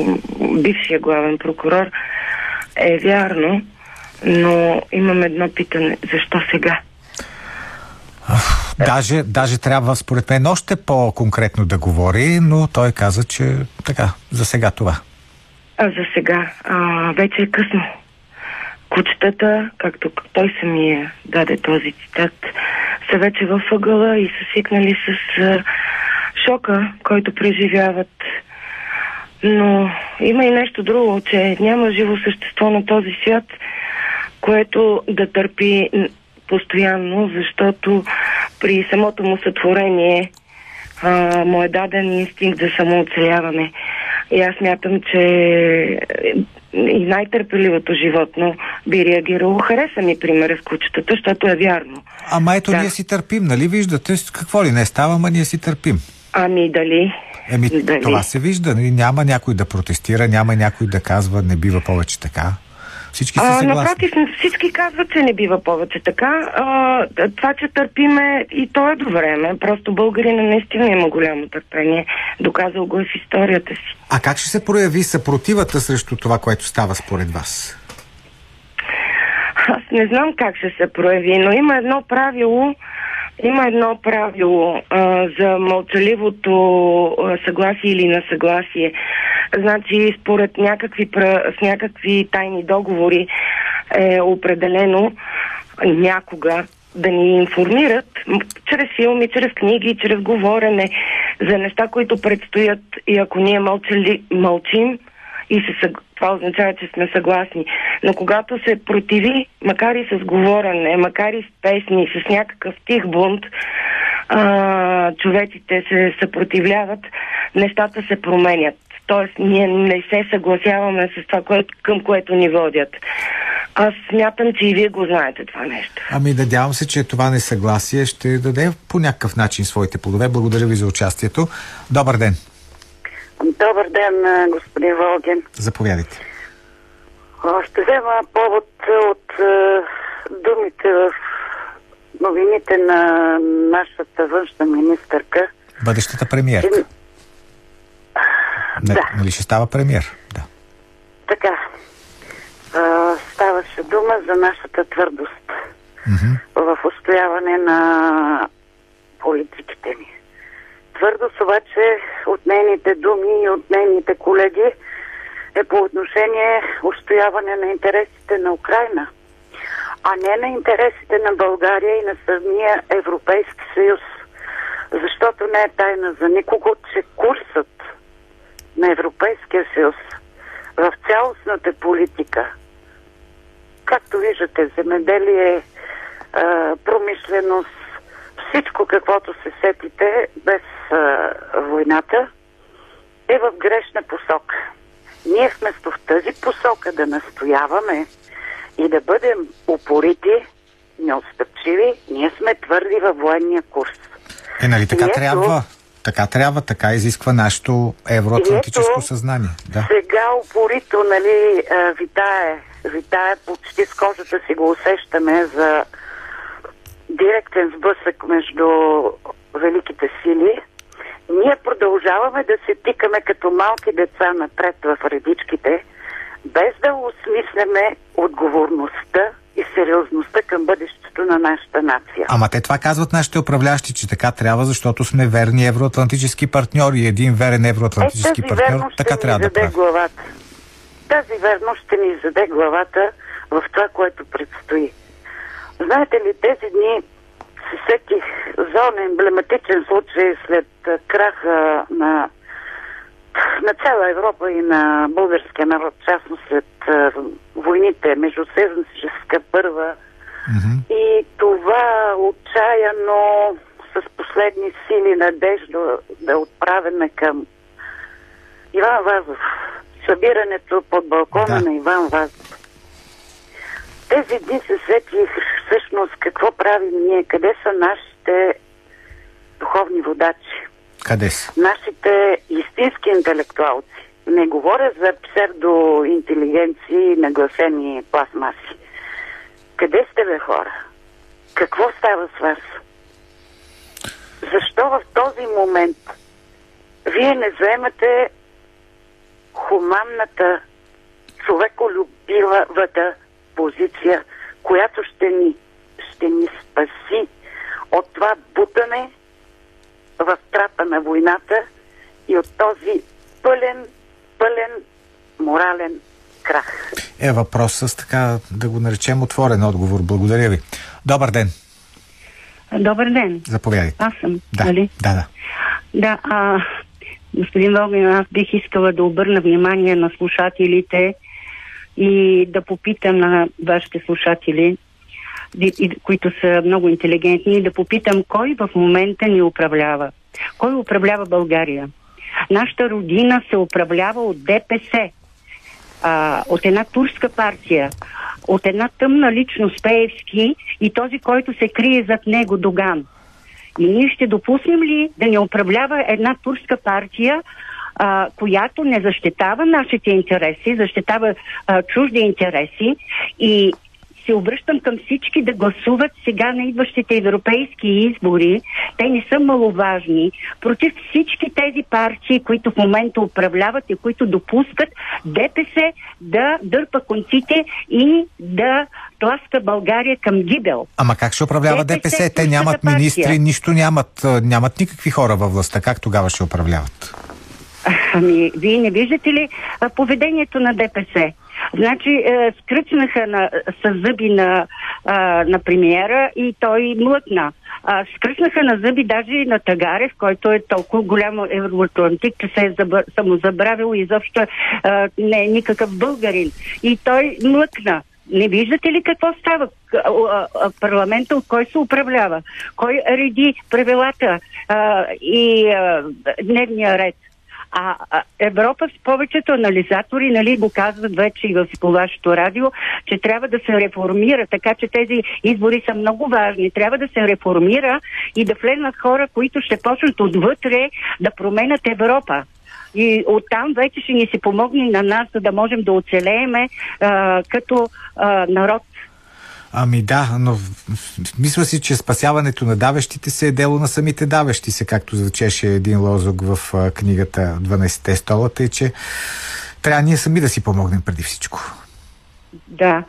бившия главен прокурор, е вярно, но имам едно питане. Защо сега? Даже, даже трябва, според мен, още по-конкретно да говори, но той каза, че така, за сега това. А за сега. А, вече е късно. Кучетата, както той самия даде този цитат, са вече във ъгъла и са свикнали с а, шока, който преживяват. Но има и нещо друго, че няма живо същество на този свят, което да търпи постоянно, защото при самото му сътворение а, му е даден инстинкт за самооцеляване. И аз мятам, че и най-търпеливото животно би реагирало. Хареса ми примера с кучетата, защото е вярно. Ама ето Да. ние си търпим, нали виждате? Какво ли не става, ама ние си търпим. Ами дали? Еми, дали? това се вижда. Нали? Няма някой да протестира, няма някой да казва не бива повече така. Всички са А, съгласни. напротив, всички казват, че не бива повече така. А, това, че търпиме и то е до време. Просто българина наистина има голямо търпение. Доказал го е в историята си. А как ще се прояви съпротивата срещу това, което става според вас? Аз не знам как ще се прояви, но има едно правило, има едно правило а, за мълчаливото а, съгласие или несъгласие. Значи, според някакви, с някакви тайни договори е определено някога да ни информират чрез филми, чрез книги, чрез говорене за неща, които предстоят и ако ние мълчали, мълчим, и се това означава, че сме съгласни. Но когато се противи, макар и с говорене, макар и с песни, с някакъв тих бунт, а, човеците се съпротивляват, нещата се променят. Тоест, ние не се съгласяваме с това, кое, към което ни водят. Аз смятам, че и вие го знаете това нещо. Ами надявам се, че това несъгласие ще даде по някакъв начин своите плодове. Благодаря ви за участието. Добър ден. Добър ден, господин Волгин. Заповядайте. Ще взема повод от думите в новините на нашата външна министърка. Бъдещата премиерка. Че- Не, да. Нали ще става премиер? Да. Така, а, ставаше дума за нашата твърдост Мгм. в устояване на политиките ни. Твърдост обаче от нейните думи и от нейните колеги е по отношение устояване на интересите на Украина, а не на интересите на България и на самия Европейски съюз. Защото не е тайна за никого, че курсът на Европейския съюз в цялостната политика, както виждате, земеделие, промишленост, всичко каквото се сетите без а, войната, е в грешна посока. Ние вместо в тази посока да настояваме и да бъдем упорити, неотстъпчиви, ние сме твърди във военния курс. Е, нали така ето- трябва? Така трябва, така изисква нашето евроатлантическо ето, съзнание. Да. Сега упорито, нали, витае, витае, почти с кожата си го усещаме за директен сблъсък между великите сили. Ние продължаваме да се тикаме като малки деца напред в редичките, без да осмисляме отговорността и сериозността към бъдещето на нашата нация. Ама те това казват нашите управляващи, че така трябва, защото сме верни евроатлантически партньори и един верен евроатлантически е, партньор така трябва да прави. главата. Тази верност ще ни заде главата в това, което предстои. Знаете ли, тези дни се сетих за он емблематичен случай след краха на, на цяла Европа и на българския народ, частно след войните между Съюзническа първа Мгм. и това отчаяно с последни сили надежда да отправяме към Иван Вазов. Събирането под балкона Да. на Иван Вазов. Тези дни се сетих всъщност какво правим ние, къде са нашите духовни водачи, Къде са? нашите истински интелектуалци. Не говоря за псевдоинтелигенции нагласени пластмаси. Къде сте, бе, хора? Какво става с вас? Защо в този момент вие не заемате хуманната, човеколюбивата позиция, която ще ни, ще ни спаси от това бутане в трата на войната и от този пълен, пълен морален крах. Е въпрос с така, да го наречем отворен отговор. Благодаря ви. Добър ден. Добър ден. Заповядайте. Аз съм, Да, нали? да, да. Да, а, господин Волгин, аз бих искала да обърна внимание на слушателите и да попитам на вашите слушатели, които са много интелигентни, да попитам кой в момента ни управлява. Кой управлява България? Нашата родина се управлява от ДПС, а, от една турска партия, от една тъмна личност Пеевски и този, който се крие зад него Доган. И ние ще допуснем ли да ни управлява една турска партия, а, която не защитава нашите интереси, защитава а, чужди интереси и се обръщам към всички да гласуват сега на идващите европейски избори. Те не са маловажни. Против всички тези партии, които в момента управляват и които допускат ДПС да дърпа конците и да тласка България към гибел. Ама как ще управлява ДПС? ДПС Те нямат партия. министри, нищо нямат, нямат никакви хора във властта. Как тогава ще управляват? Ами, вие не виждате ли а, поведението на ДПС? Значи, е, скръчнаха на, с зъби на, а, на премиера и той млъкна. А, скръчнаха на зъби даже и на Тагарев, който е толкова голям евроатлантик, че се е забър, самозабравил и изобщо а, не е никакъв българин. И той млъкна. Не виждате ли какво става? Парламента от кой се управлява? Кой реди правилата а, и а, дневния ред? А, а Европа с повечето анализатори нали, го казват вече и в вашето радио, че трябва да се реформира, така че тези избори са много важни. Трябва да се реформира и да влезнат хора, които ще почнат отвътре да променят Европа. И оттам вече ще ни се помогне на нас, за да можем да оцелееме а, като а, народ. Ами да, но мисля си, че спасяването на давещите се е дело на самите давещи се, както звучеше един лозунг в книгата 12-те столата и че трябва ние сами да си помогнем преди всичко. Да.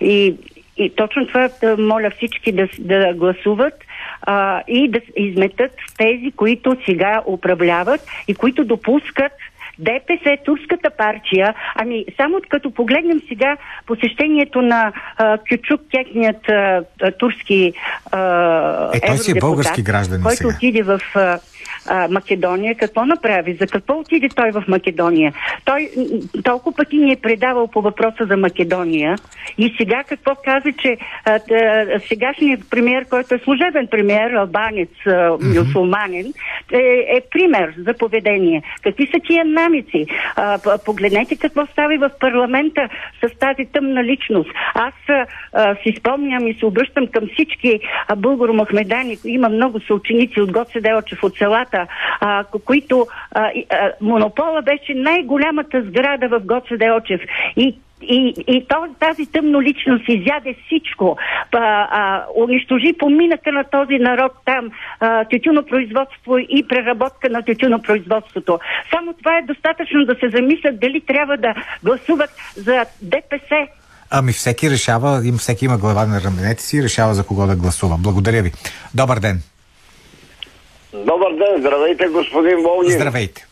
И, и точно това моля всички да, да гласуват а, и да изметат тези, които сега управляват и които допускат ДПС, турската партия, ами само като погледнем сега посещението на а, Кючук, техният а, турски а, Е, той си е български гражданин който сега. отиде в а, а, Македония, какво направи? За какво отиде той в Македония? Той толкова пъти ни е предавал по въпроса за Македония и сега какво каза, че а, а, сегашният премьер, който е служебен премьер, албанец, а, мюсулманин, е, е пример за поведение. Какви са тия намици? А, погледнете какво става в парламента с тази тъмна личност. Аз а, си спомням и се обръщам към всички българо-махмедани. Има много съученици от Гоце Делчев, от селата, а, ко- които а, а, монопола беше най-голямата сграда в Гоце Делчев. И и, и тази тъмно личност изяде всичко. Па, а, унищожи поминъка на този народ там, а, тютюнопроизводство и преработка на тютюнопроизводството. Само това е достатъчно да се замислят дали трябва да гласуват за ДПС. Ами всеки решава, им, всеки има глава на раменете си и решава за кого да гласува. Благодаря ви. Добър ден. Добър ден, здравейте господин Волгин. Здравейте.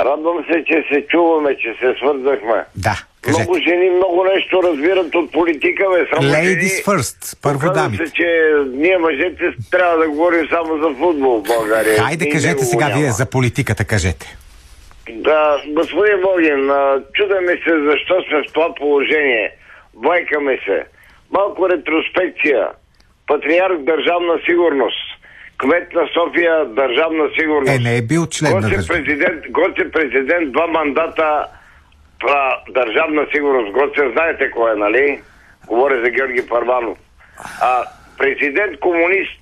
Радвам се, че се чуваме, че се свързахме. Да, кажете. Много жени много нещо разбират от политика, бе. Само Ladies жени. first. Първо дамите. се, че ние мъжете трябва да говорим само за футбол в България. Хайде, И кажете сега няма. вие за политиката, кажете. Да, господин Волгин, а, чудаме се защо сме в това положение. Байкаме се. Малко ретроспекция. Патриарх Държавна сигурност. Кмет на София Държавна сигурност. Е, не е бил член на Гоце държава. президент, Гоце президент, два мандата а, държавна сигурност. Гоце, знаете кой е, нали? Говоря за Георги Парванов. А, президент комунист,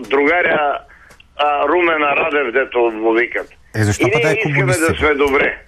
другаря а, Румен Радев, дето му викат. Е, защо И да ние е искаме да сега? сме добре.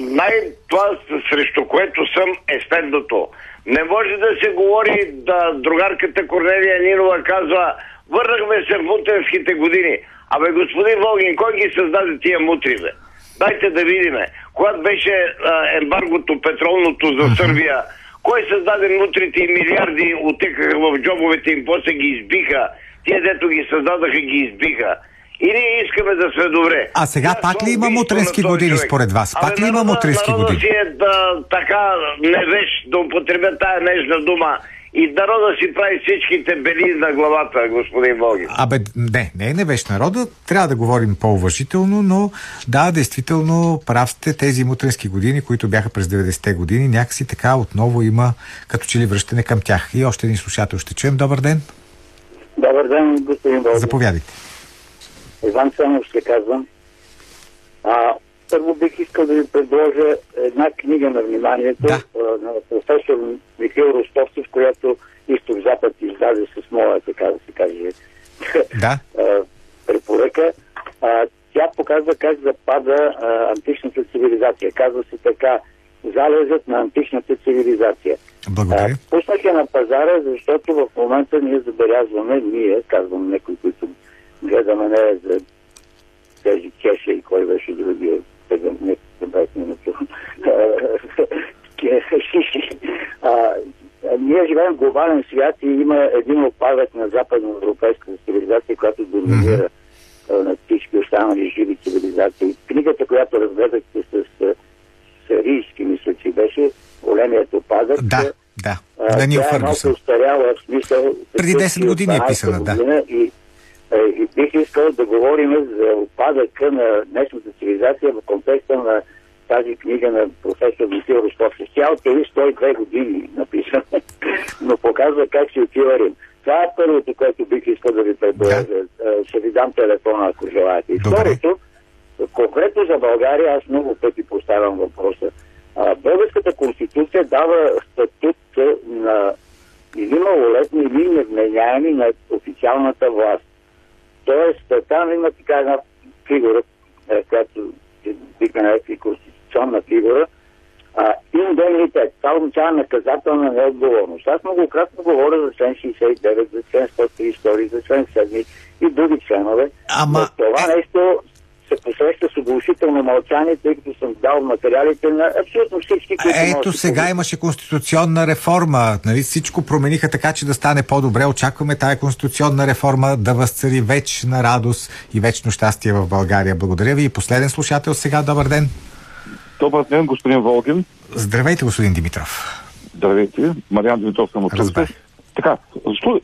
Най- това, срещу което съм, е следното. Не може да се говори да другарката Корнелия Нинова казва върнахме се в мутренските години. Абе, господин Волгин, кой ги създаде тия мутри, бе? Дайте да видиме. Когато беше а, ембаргото петролното за Сърбия, кой създаде мутрите и милиарди отекаха в джобовете им, после ги избиха. Тия, дето ги създадаха, ги избиха. И ние искаме да сме добре. А сега Да, пак ли има мутренски години човек. според вас? Абе, Пак ли има мутренски години? си е да, така невеж, да употребя тая нежна дума и народа си прави всичките бели на главата, господин Волгин. Абе, не, не е невещ народа. Трябва да говорим по-уважително, но да, действително прав сте тези мутренски години, които бяха през 90-те години, някакси така отново има като че ли връщане към тях. И още един слушател ще чуем. Добър ден. Добър ден, господин Волгин. Заповядайте. Иван Ценов се казвам. А, първо бих искал да ви предложа една книга на вниманието Да. на професор Михаил Ростовцев, която изток-запад издаде с моя, така да се каже, Да. препоръка. Тя показва как запада античната цивилизация. Казва се така залезът на античната цивилизация. Благодаря. А, Пуснах я на пазара, защото в момента ние забелязваме, ние, казвам някой, които гледаме не за тези кеше и кой беше другия, сега не ние живеем в глобален свят и има един опадък на западноевропейската цивилизация, която доминира а, над всички останали живи цивилизации. Книгата, която разгледахте с а, сирийски, мисля, че беше големият опадък. Да, да. А, е малко устаряла в смисъл... Преди 10 години е писана, да. И, и бих искал да говорим за опадъка на днешната цивилизация в контекста на тази книга на професор Михаил Ростов. Цялото е 102 години написана, но показва как си отива Рим. Това е първото, което бих искал да ви предложа. Е, Ще ви дам телефона, ако желаете. И второто, конкретно за България, аз много пъти поставям въпроса. Българската конституция дава статут на или малолетни, или невменяеми на официалната власт. Тоест, там има така една фигура, е, която бихме нарекли конституционна фигура, а, индемнитет. Това означава наказателна неотговорност. Аз многократно говоря за член 69, за член 132, за член 7 и други членове. Ама, Но това е- нещо се посреща оглушително мълчание, тъй като съм дал материалите на абсолютно всички, които Ето да сега получат. имаше конституционна реформа. Нали, всичко промениха така, че да стане по-добре. Очакваме тая конституционна реформа да възцари вечна радост и вечно щастие в България. Благодаря ви. И последен слушател сега. Добър ден. Добър ден, господин Волгин. Здравейте, господин Димитров. Здравейте. Мариан Димитров съм от. Така,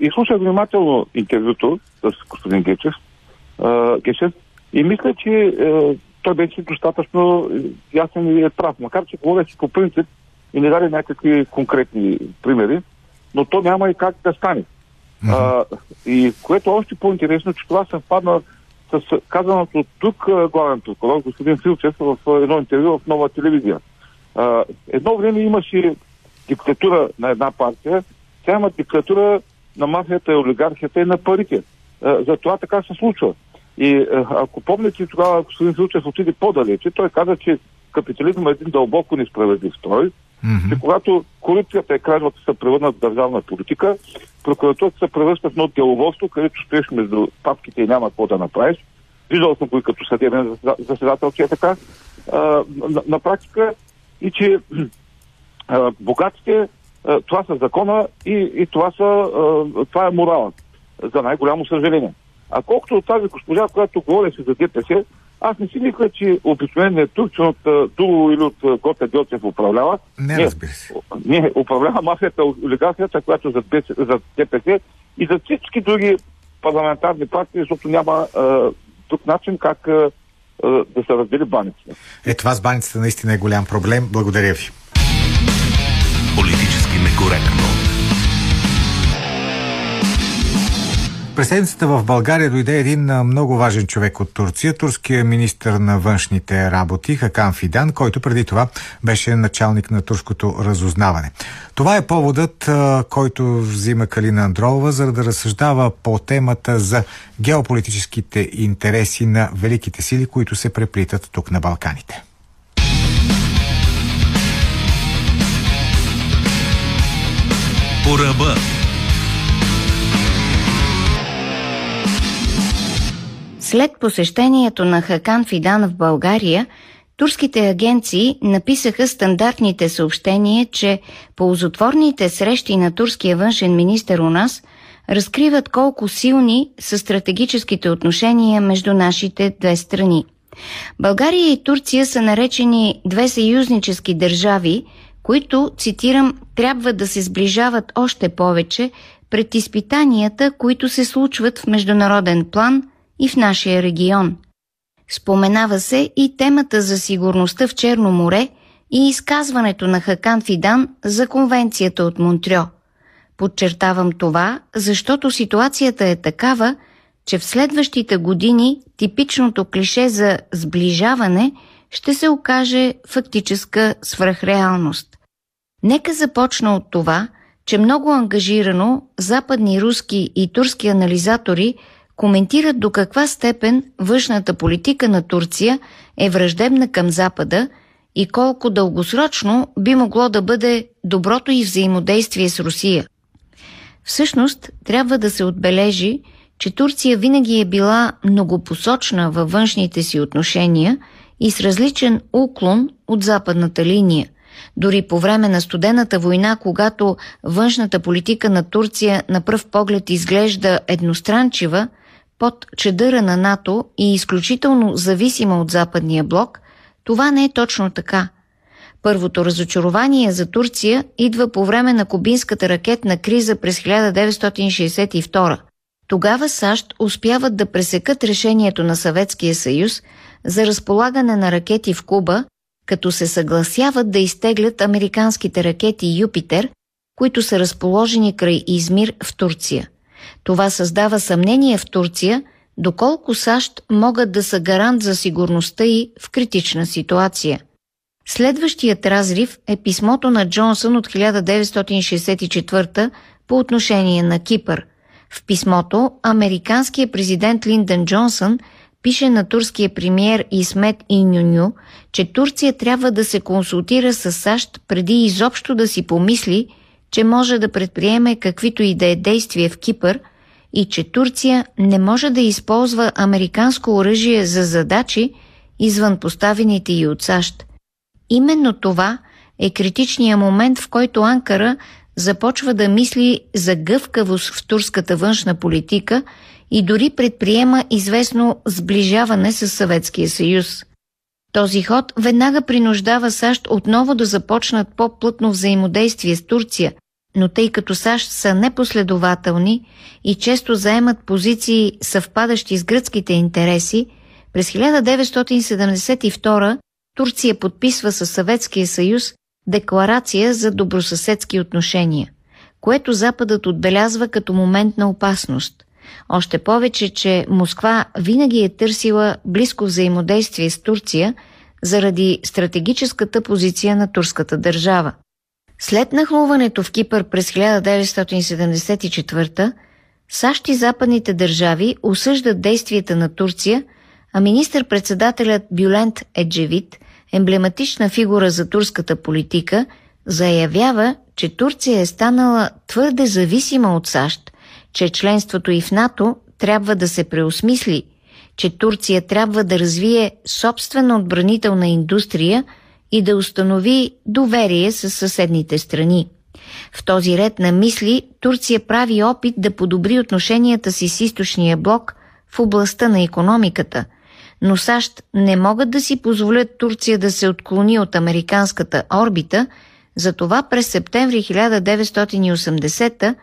и слушах внимателно интервюто с господин Гечев, а, Гечев и мисля, че е, той беше достатъчно ясен и е прав. Макар, че говореше по принцип и не даде някакви конкретни примери, но то няма и как да стане. А, и което е още по-интересно, че това съвпадна с казаното от тук главен прокурор, господин Филчев, в едно интервю в нова телевизия. А, едно време имаше диктатура на една партия, сега има диктатура на мафията и олигархията и на парите. А, за това така се случва. И а, ако помните, тогава господин Филчев отиде по-далече, той каза, че капитализъм е един дълбоко несправедлив строй, Мгм. че когато корупцията и кражбата се превърнат в държавна политика, прокуратурата се превръща в едно деловодство, където стоиш между папките и няма какво да направиш. Виждал съм го и като съдебен заседа- заседател, че е така. А, на, на практика и че а, богатите, а, това са закона и, и това, са, а, това е моралът. За най-голямо съжаление. А колкото от тази госпожа, която говореше за ДПС, аз не си мисля, че обикновеният турчин от Дуло или от Готе Делчев управлява. Не, разбира се. Не, управлява мафията, олигархията, която за, ДПС, за ДПС и за всички други парламентарни партии, защото няма а, друг начин как а, а, да се раздели баницата. Е, това с баницата наистина е голям проблем. Благодаря ви. Политически некоректно. През седмицата в България дойде един много важен човек от Турция, турския министр на външните работи Хакан Фидан, който преди това беше началник на турското разузнаване. Това е поводът, който взима Калина Андролова, за да разсъждава по темата за геополитическите интереси на великите сили, които се преплитат тук на Балканите. По ръба. След посещението на Хакан Фидан в България, турските агенции написаха стандартните съобщения, че ползотворните срещи на турския външен министр у нас разкриват колко силни са стратегическите отношения между нашите две страни. България и Турция са наречени две съюзнически държави, които, цитирам, трябва да се сближават още повече пред изпитанията, които се случват в международен план и в нашия регион. Споменава се и темата за сигурността в Черно море и изказването на Хакан Фидан за конвенцията от Монтрьо. Подчертавам това, защото ситуацията е такава, че в следващите години типичното клише за сближаване ще се окаже фактическа свръхреалност. Нека започна от това, че много ангажирано западни руски и турски анализатори коментират до каква степен външната политика на Турция е враждебна към Запада и колко дългосрочно би могло да бъде доброто и взаимодействие с Русия. Всъщност, трябва да се отбележи, че Турция винаги е била многопосочна във външните си отношения и с различен уклон от западната линия. Дори по време на студената война, когато външната политика на Турция на пръв поглед изглежда едностранчива, под чедъра на НАТО и изключително зависима от западния блок, това не е точно така. Първото разочарование за Турция идва по време на кубинската ракетна криза през 1962. Тогава САЩ успяват да пресекат решението на Съветския съюз за разполагане на ракети в Куба, като се съгласяват да изтеглят американските ракети Юпитер, които са разположени край Измир в Турция. Това създава съмнение в Турция, доколко САЩ могат да са гарант за сигурността и в критична ситуация. Следващият разрив е писмото на Джонсън от 1964 по отношение на Кипър. В писмото американският президент Линдън Джонсън пише на турския премьер Исмет Инюню, че Турция трябва да се консултира с САЩ преди изобщо да си помисли, че може да предприеме каквито и да е действия в Кипър и че Турция не може да използва американско оръжие за задачи извън поставените и от САЩ. Именно това е критичният момент, в който Анкара започва да мисли за гъвкавост в турската външна политика и дори предприема известно сближаване с Съветския съюз. Този ход веднага принуждава САЩ отново да започнат по-плътно взаимодействие с Турция, но тъй като САЩ са непоследователни и често заемат позиции съвпадащи с гръцките интереси, през 1972 Турция подписва със Съветския съюз декларация за добросъседски отношения, което Западът отбелязва като момент на опасност. Още повече, че Москва винаги е търсила близко взаимодействие с Турция заради стратегическата позиция на турската държава. След нахлуването в Кипър през 1974 САЩ и западните държави осъждат действията на Турция, а министър-председателят Бюлент Еджевит, емблематична фигура за турската политика, заявява, че Турция е станала твърде зависима от САЩ, че членството и в НАТО трябва да се преосмисли, че Турция трябва да развие собствена отбранителна индустрия – и да установи доверие с съседните страни. В този ред на мисли Турция прави опит да подобри отношенията си с източния блок в областта на економиката, но САЩ не могат да си позволят Турция да се отклони от американската орбита, затова през септември 1980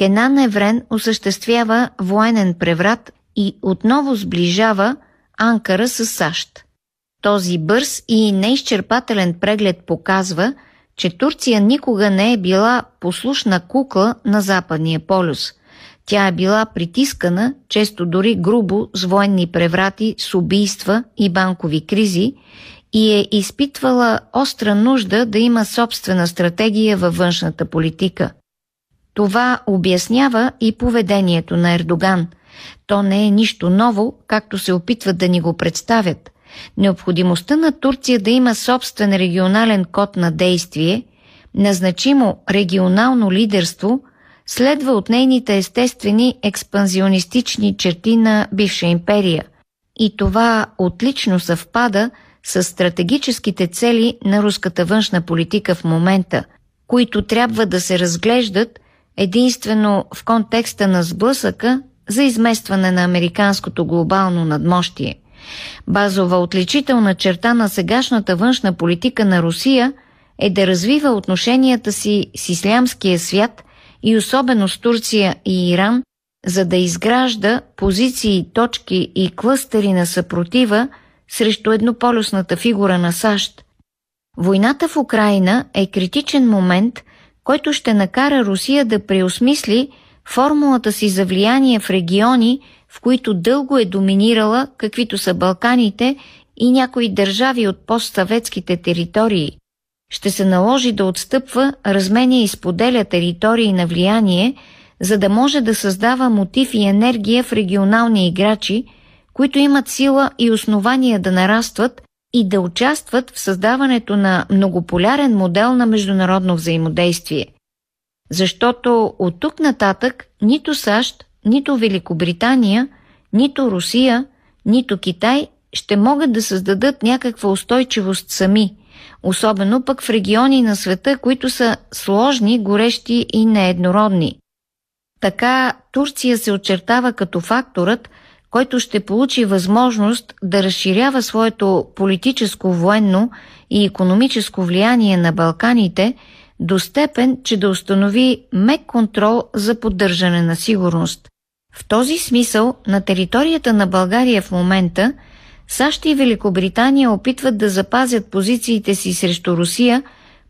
Кенан Еврен осъществява военен преврат и отново сближава Анкара с САЩ. Този бърз и неизчерпателен преглед показва, че Турция никога не е била послушна кукла на Западния полюс. Тя е била притискана, често дори грубо, с военни преврати, с убийства и банкови кризи и е изпитвала остра нужда да има собствена стратегия във външната политика. Това обяснява и поведението на Ердоган. То не е нищо ново, както се опитват да ни го представят – Необходимостта на Турция да има собствен регионален код на действие, назначимо регионално лидерство, следва от нейните естествени експанзионистични черти на бивша империя. И това отлично съвпада с стратегическите цели на руската външна политика в момента, които трябва да се разглеждат единствено в контекста на сблъсъка за изместване на американското глобално надмощие. Базова отличителна черта на сегашната външна политика на Русия е да развива отношенията си с ислямския свят и особено с Турция и Иран, за да изгражда позиции, точки и клъстери на съпротива срещу еднополюсната фигура на САЩ. Войната в Украина е критичен момент, който ще накара Русия да преосмисли формулата си за влияние в региони, в които дълго е доминирала, каквито са Балканите и някои държави от постсъветските територии. Ще се наложи да отстъпва, разменя и споделя територии на влияние, за да може да създава мотив и енергия в регионални играчи, които имат сила и основания да нарастват и да участват в създаването на многополярен модел на международно взаимодействие. Защото от тук нататък нито САЩ, нито Великобритания, нито Русия, нито Китай ще могат да създадат някаква устойчивост сами, особено пък в региони на света, които са сложни, горещи и нееднородни. Така Турция се очертава като факторът, който ще получи възможност да разширява своето политическо, военно и економическо влияние на Балканите до степен, че да установи мек контрол за поддържане на сигурност. В този смисъл на територията на България в момента САЩ и Великобритания опитват да запазят позициите си срещу Русия,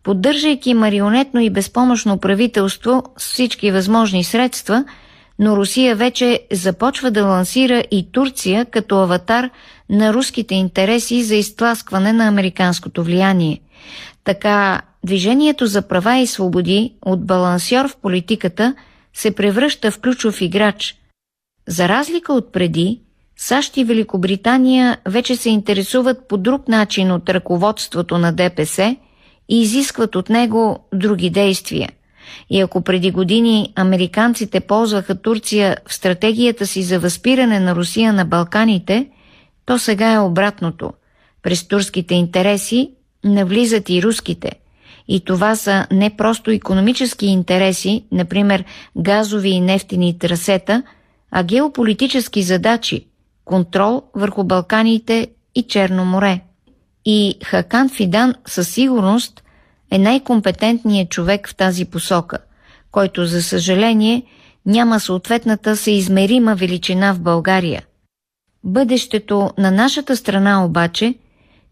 поддържайки марионетно и безпомощно правителство с всички възможни средства – но Русия вече започва да лансира и Турция като аватар на руските интереси за изтласкване на американското влияние. Така, Движението за права и свободи от балансьор в политиката се превръща в ключов играч. За разлика от преди, САЩ и Великобритания вече се интересуват по друг начин от ръководството на ДПС и изискват от него други действия – и ако преди години американците ползваха Турция в стратегията си за възпиране на Русия на Балканите, то сега е обратното. През турските интереси навлизат и руските. И това са не просто економически интереси, например газови и нефтени трасета, а геополитически задачи – контрол върху Балканите и Черно море. И Хакан Фидан със сигурност – е най-компетентният човек в тази посока, който, за съжаление, няма съответната съизмерима величина в България. Бъдещето на нашата страна обаче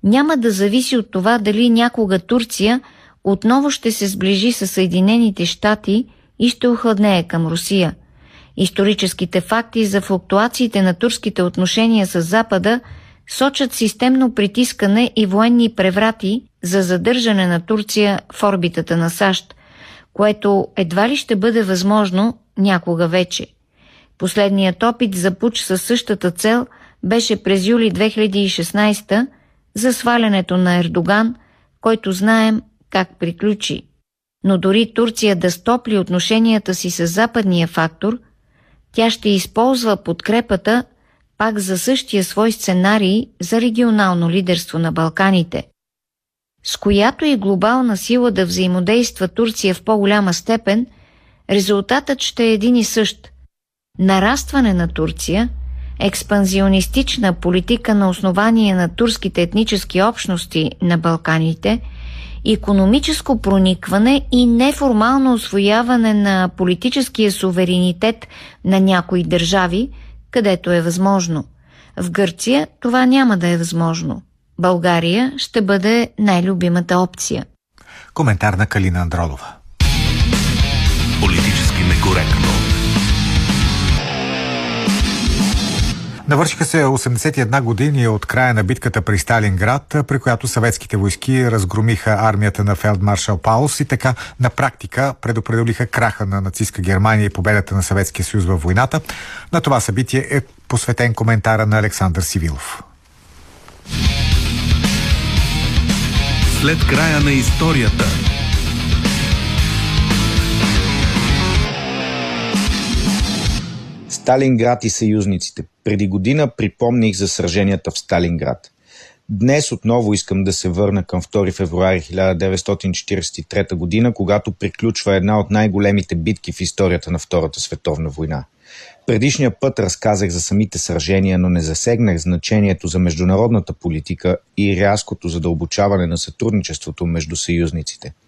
няма да зависи от това дали някога Турция отново ще се сближи с Съединените щати и ще охладнее към Русия. Историческите факти за флуктуациите на турските отношения с Запада – сочат системно притискане и военни преврати за задържане на Турция в орбитата на САЩ, което едва ли ще бъде възможно някога вече. Последният опит за пуч със същата цел беше през юли 2016 за свалянето на Ердоган, който знаем как приключи. Но дори Турция да стопли отношенията си с западния фактор, тя ще използва подкрепата пак за същия свой сценарий за регионално лидерство на Балканите. С която и глобална сила да взаимодейства Турция в по-голяма степен, резултатът ще е един и същ – нарастване на Турция, експанзионистична политика на основание на турските етнически общности на Балканите, економическо проникване и неформално освояване на политическия суверенитет на някои държави – където е възможно. В Гърция това няма да е възможно. България ще бъде най-любимата опция. Коментар на Калина Андролова. Политически некоректно. Навършиха се 81 години от края на битката при Сталинград, при която съветските войски разгромиха армията на фелдмаршал Паулс и така на практика предопределиха краха на нацистска Германия и победата на Съветския съюз във войната. На това събитие е посветен коментара на Александър Сивилов. След края на историята Сталинград и съюзниците. Преди година припомних за сраженията в Сталинград. Днес отново искам да се върна към 2 февруари 1943 година, когато приключва една от най-големите битки в историята на Втората световна война. Предишния път разказах за самите сражения, но не засегнах значението за международната политика и рязкото задълбочаване на сътрудничеството между съюзниците –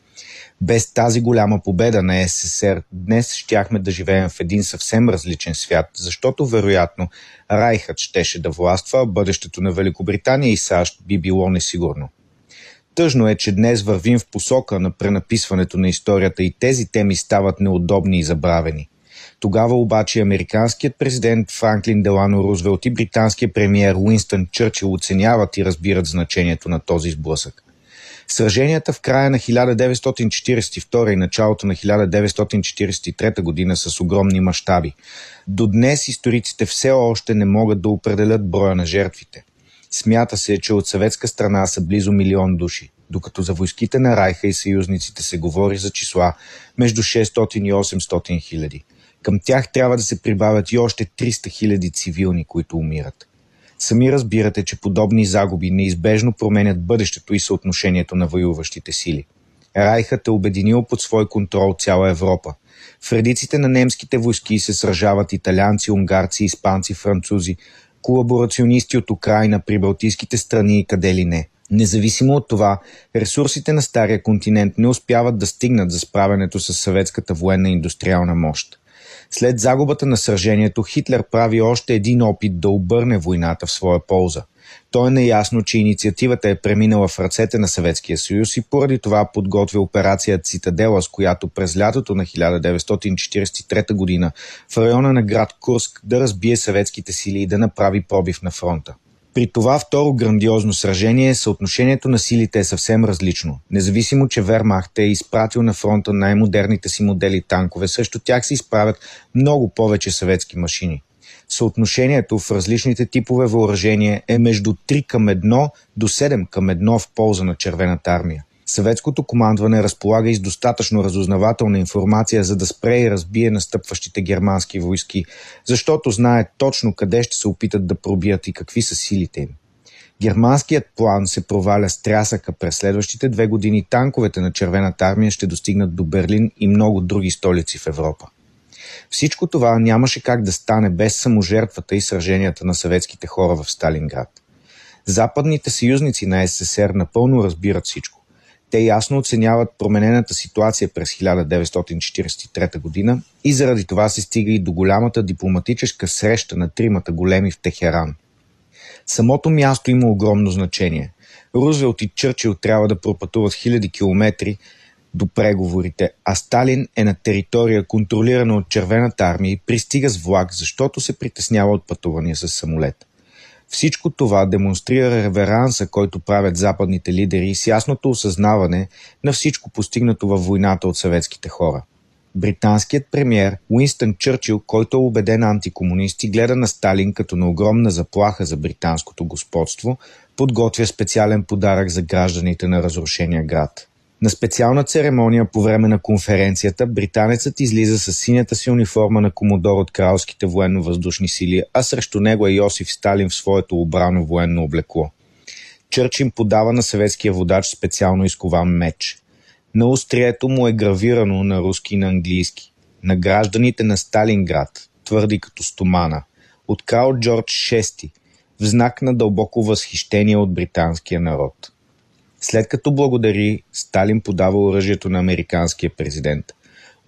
без тази голяма победа на СССР днес щяхме да живеем в един съвсем различен свят, защото вероятно Райхът щеше да властва, а бъдещето на Великобритания и САЩ би било несигурно. Тъжно е, че днес вървим в посока на пренаписването на историята и тези теми стават неудобни и забравени. Тогава обаче американският президент Франклин Делано Рузвелт и британският премиер Уинстън Чърчил оценяват и разбират значението на този сблъсък. Сраженията в края на 1942 и началото на 1943 година с огромни мащаби. До днес историците все още не могат да определят броя на жертвите. Смята се, че от съветска страна са близо милион души, докато за войските на Райха и съюзниците се говори за числа между 600 и 800 хиляди. Към тях трябва да се прибавят и още 300 хиляди цивилни, които умират. Сами разбирате, че подобни загуби неизбежно променят бъдещето и съотношението на воюващите сили. Райхът е обединил под свой контрол цяла Европа. В редиците на немските войски се сражават италианци, унгарци, испанци, французи, колаборационисти от Украина, прибалтийските страни и къде ли не. Независимо от това, ресурсите на Стария континент не успяват да стигнат за справянето с съветската военна индустриална мощ. След загубата на сражението Хитлер прави още един опит да обърне войната в своя полза. То е неясно, че инициативата е преминала в ръцете на Съветския съюз и поради това подготвя операция Цитадела, с която през лятото на 1943 година в района на град Курск да разбие съветските сили и да направи пробив на фронта. При това второ грандиозно сражение съотношението на силите е съвсем различно. Независимо, че Вермахт е изпратил на фронта най-модерните си модели танкове, също тях се изправят много повече съветски машини. Съотношението в различните типове въоръжение е между 3 към 1 до 7 към 1 в полза на червената армия. Съветското командване разполага и с достатъчно разузнавателна информация, за да спре и разбие настъпващите германски войски, защото знае точно къде ще се опитат да пробият и какви са силите им. Германският план се проваля с трясъка през следващите две години танковете на Червената армия ще достигнат до Берлин и много други столици в Европа. Всичко това нямаше как да стане без саможертвата и сраженията на съветските хора в Сталинград. Западните съюзници на СССР напълно разбират всичко. Те ясно оценяват променената ситуация през 1943 година и заради това се стига и до голямата дипломатическа среща на тримата големи в Техеран. Самото място има огромно значение. Рузвелт и Чърчил трябва да пропътуват хиляди километри до преговорите, а Сталин е на територия контролирана от червената армия и пристига с влак, защото се притеснява от пътувания с самолет. Всичко това демонстрира реверанса, който правят западните лидери с ясното осъзнаване на всичко постигнато във войната от съветските хора. Британският премьер Уинстън Чърчил, който е убеден антикомунист и гледа на Сталин като на огромна заплаха за британското господство, подготвя специален подарък за гражданите на разрушения град. На специална церемония по време на конференцията британецът излиза с синята си униформа на комодор от кралските военно-въздушни сили, а срещу него е Йосиф Сталин в своето обрано военно облекло. Чърчин подава на съветския водач специално изкован меч. На острието му е гравирано на руски и на английски. На гражданите на Сталинград, твърди като стомана, от крал Джордж VI, в знак на дълбоко възхищение от британския народ. След като благодари, Сталин подава оръжието на американския президент.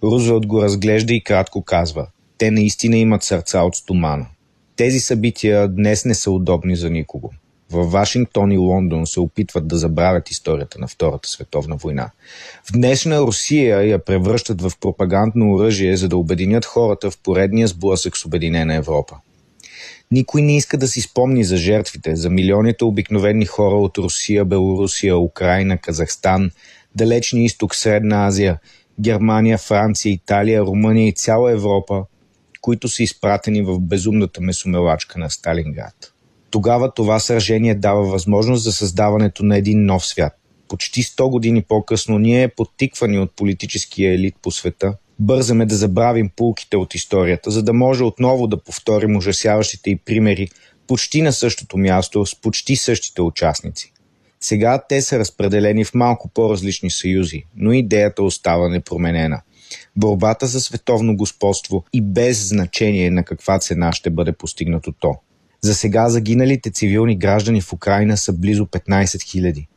Рузвелт го разглежда и кратко казва «Те наистина имат сърца от стомана». Тези събития днес не са удобни за никого. В Вашингтон и Лондон се опитват да забравят историята на Втората световна война. В днешна Русия я превръщат в пропагандно оръжие, за да обединят хората в поредния сблъсък с Обединена Европа. Никой не иска да си спомни за жертвите, за милионите обикновени хора от Русия, Белорусия, Украина, Казахстан, Далечния изток, Средна Азия, Германия, Франция, Италия, Румъния и цяла Европа, които са изпратени в безумната месомелачка на Сталинград. Тогава това сражение дава възможност за създаването на един нов свят. Почти 100 години по-късно ние, подтиквани от политическия елит по света, Бързаме да забравим пулките от историята, за да може отново да повторим ужасяващите и примери почти на същото място с почти същите участници. Сега те са разпределени в малко по-различни съюзи, но идеята остава непроменена. Борбата за световно господство и без значение на каква цена ще бъде постигнато то. За сега загиналите цивилни граждани в Украина са близо 15 000,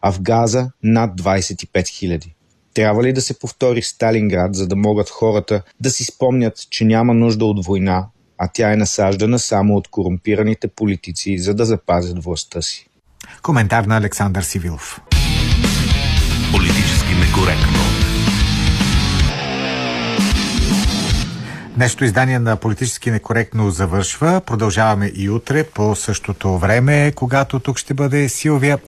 а в Газа над 25 000. Трябва ли да се повтори Сталинград, за да могат хората да си спомнят, че няма нужда от война, а тя е насаждана само от корумпираните политици, за да запазят властта си? Коментар на Александър Сивилов. Политически некоректно. Днешното издание на Политически некоректно завършва. Продължаваме и утре по същото време, когато тук ще бъде Силвия.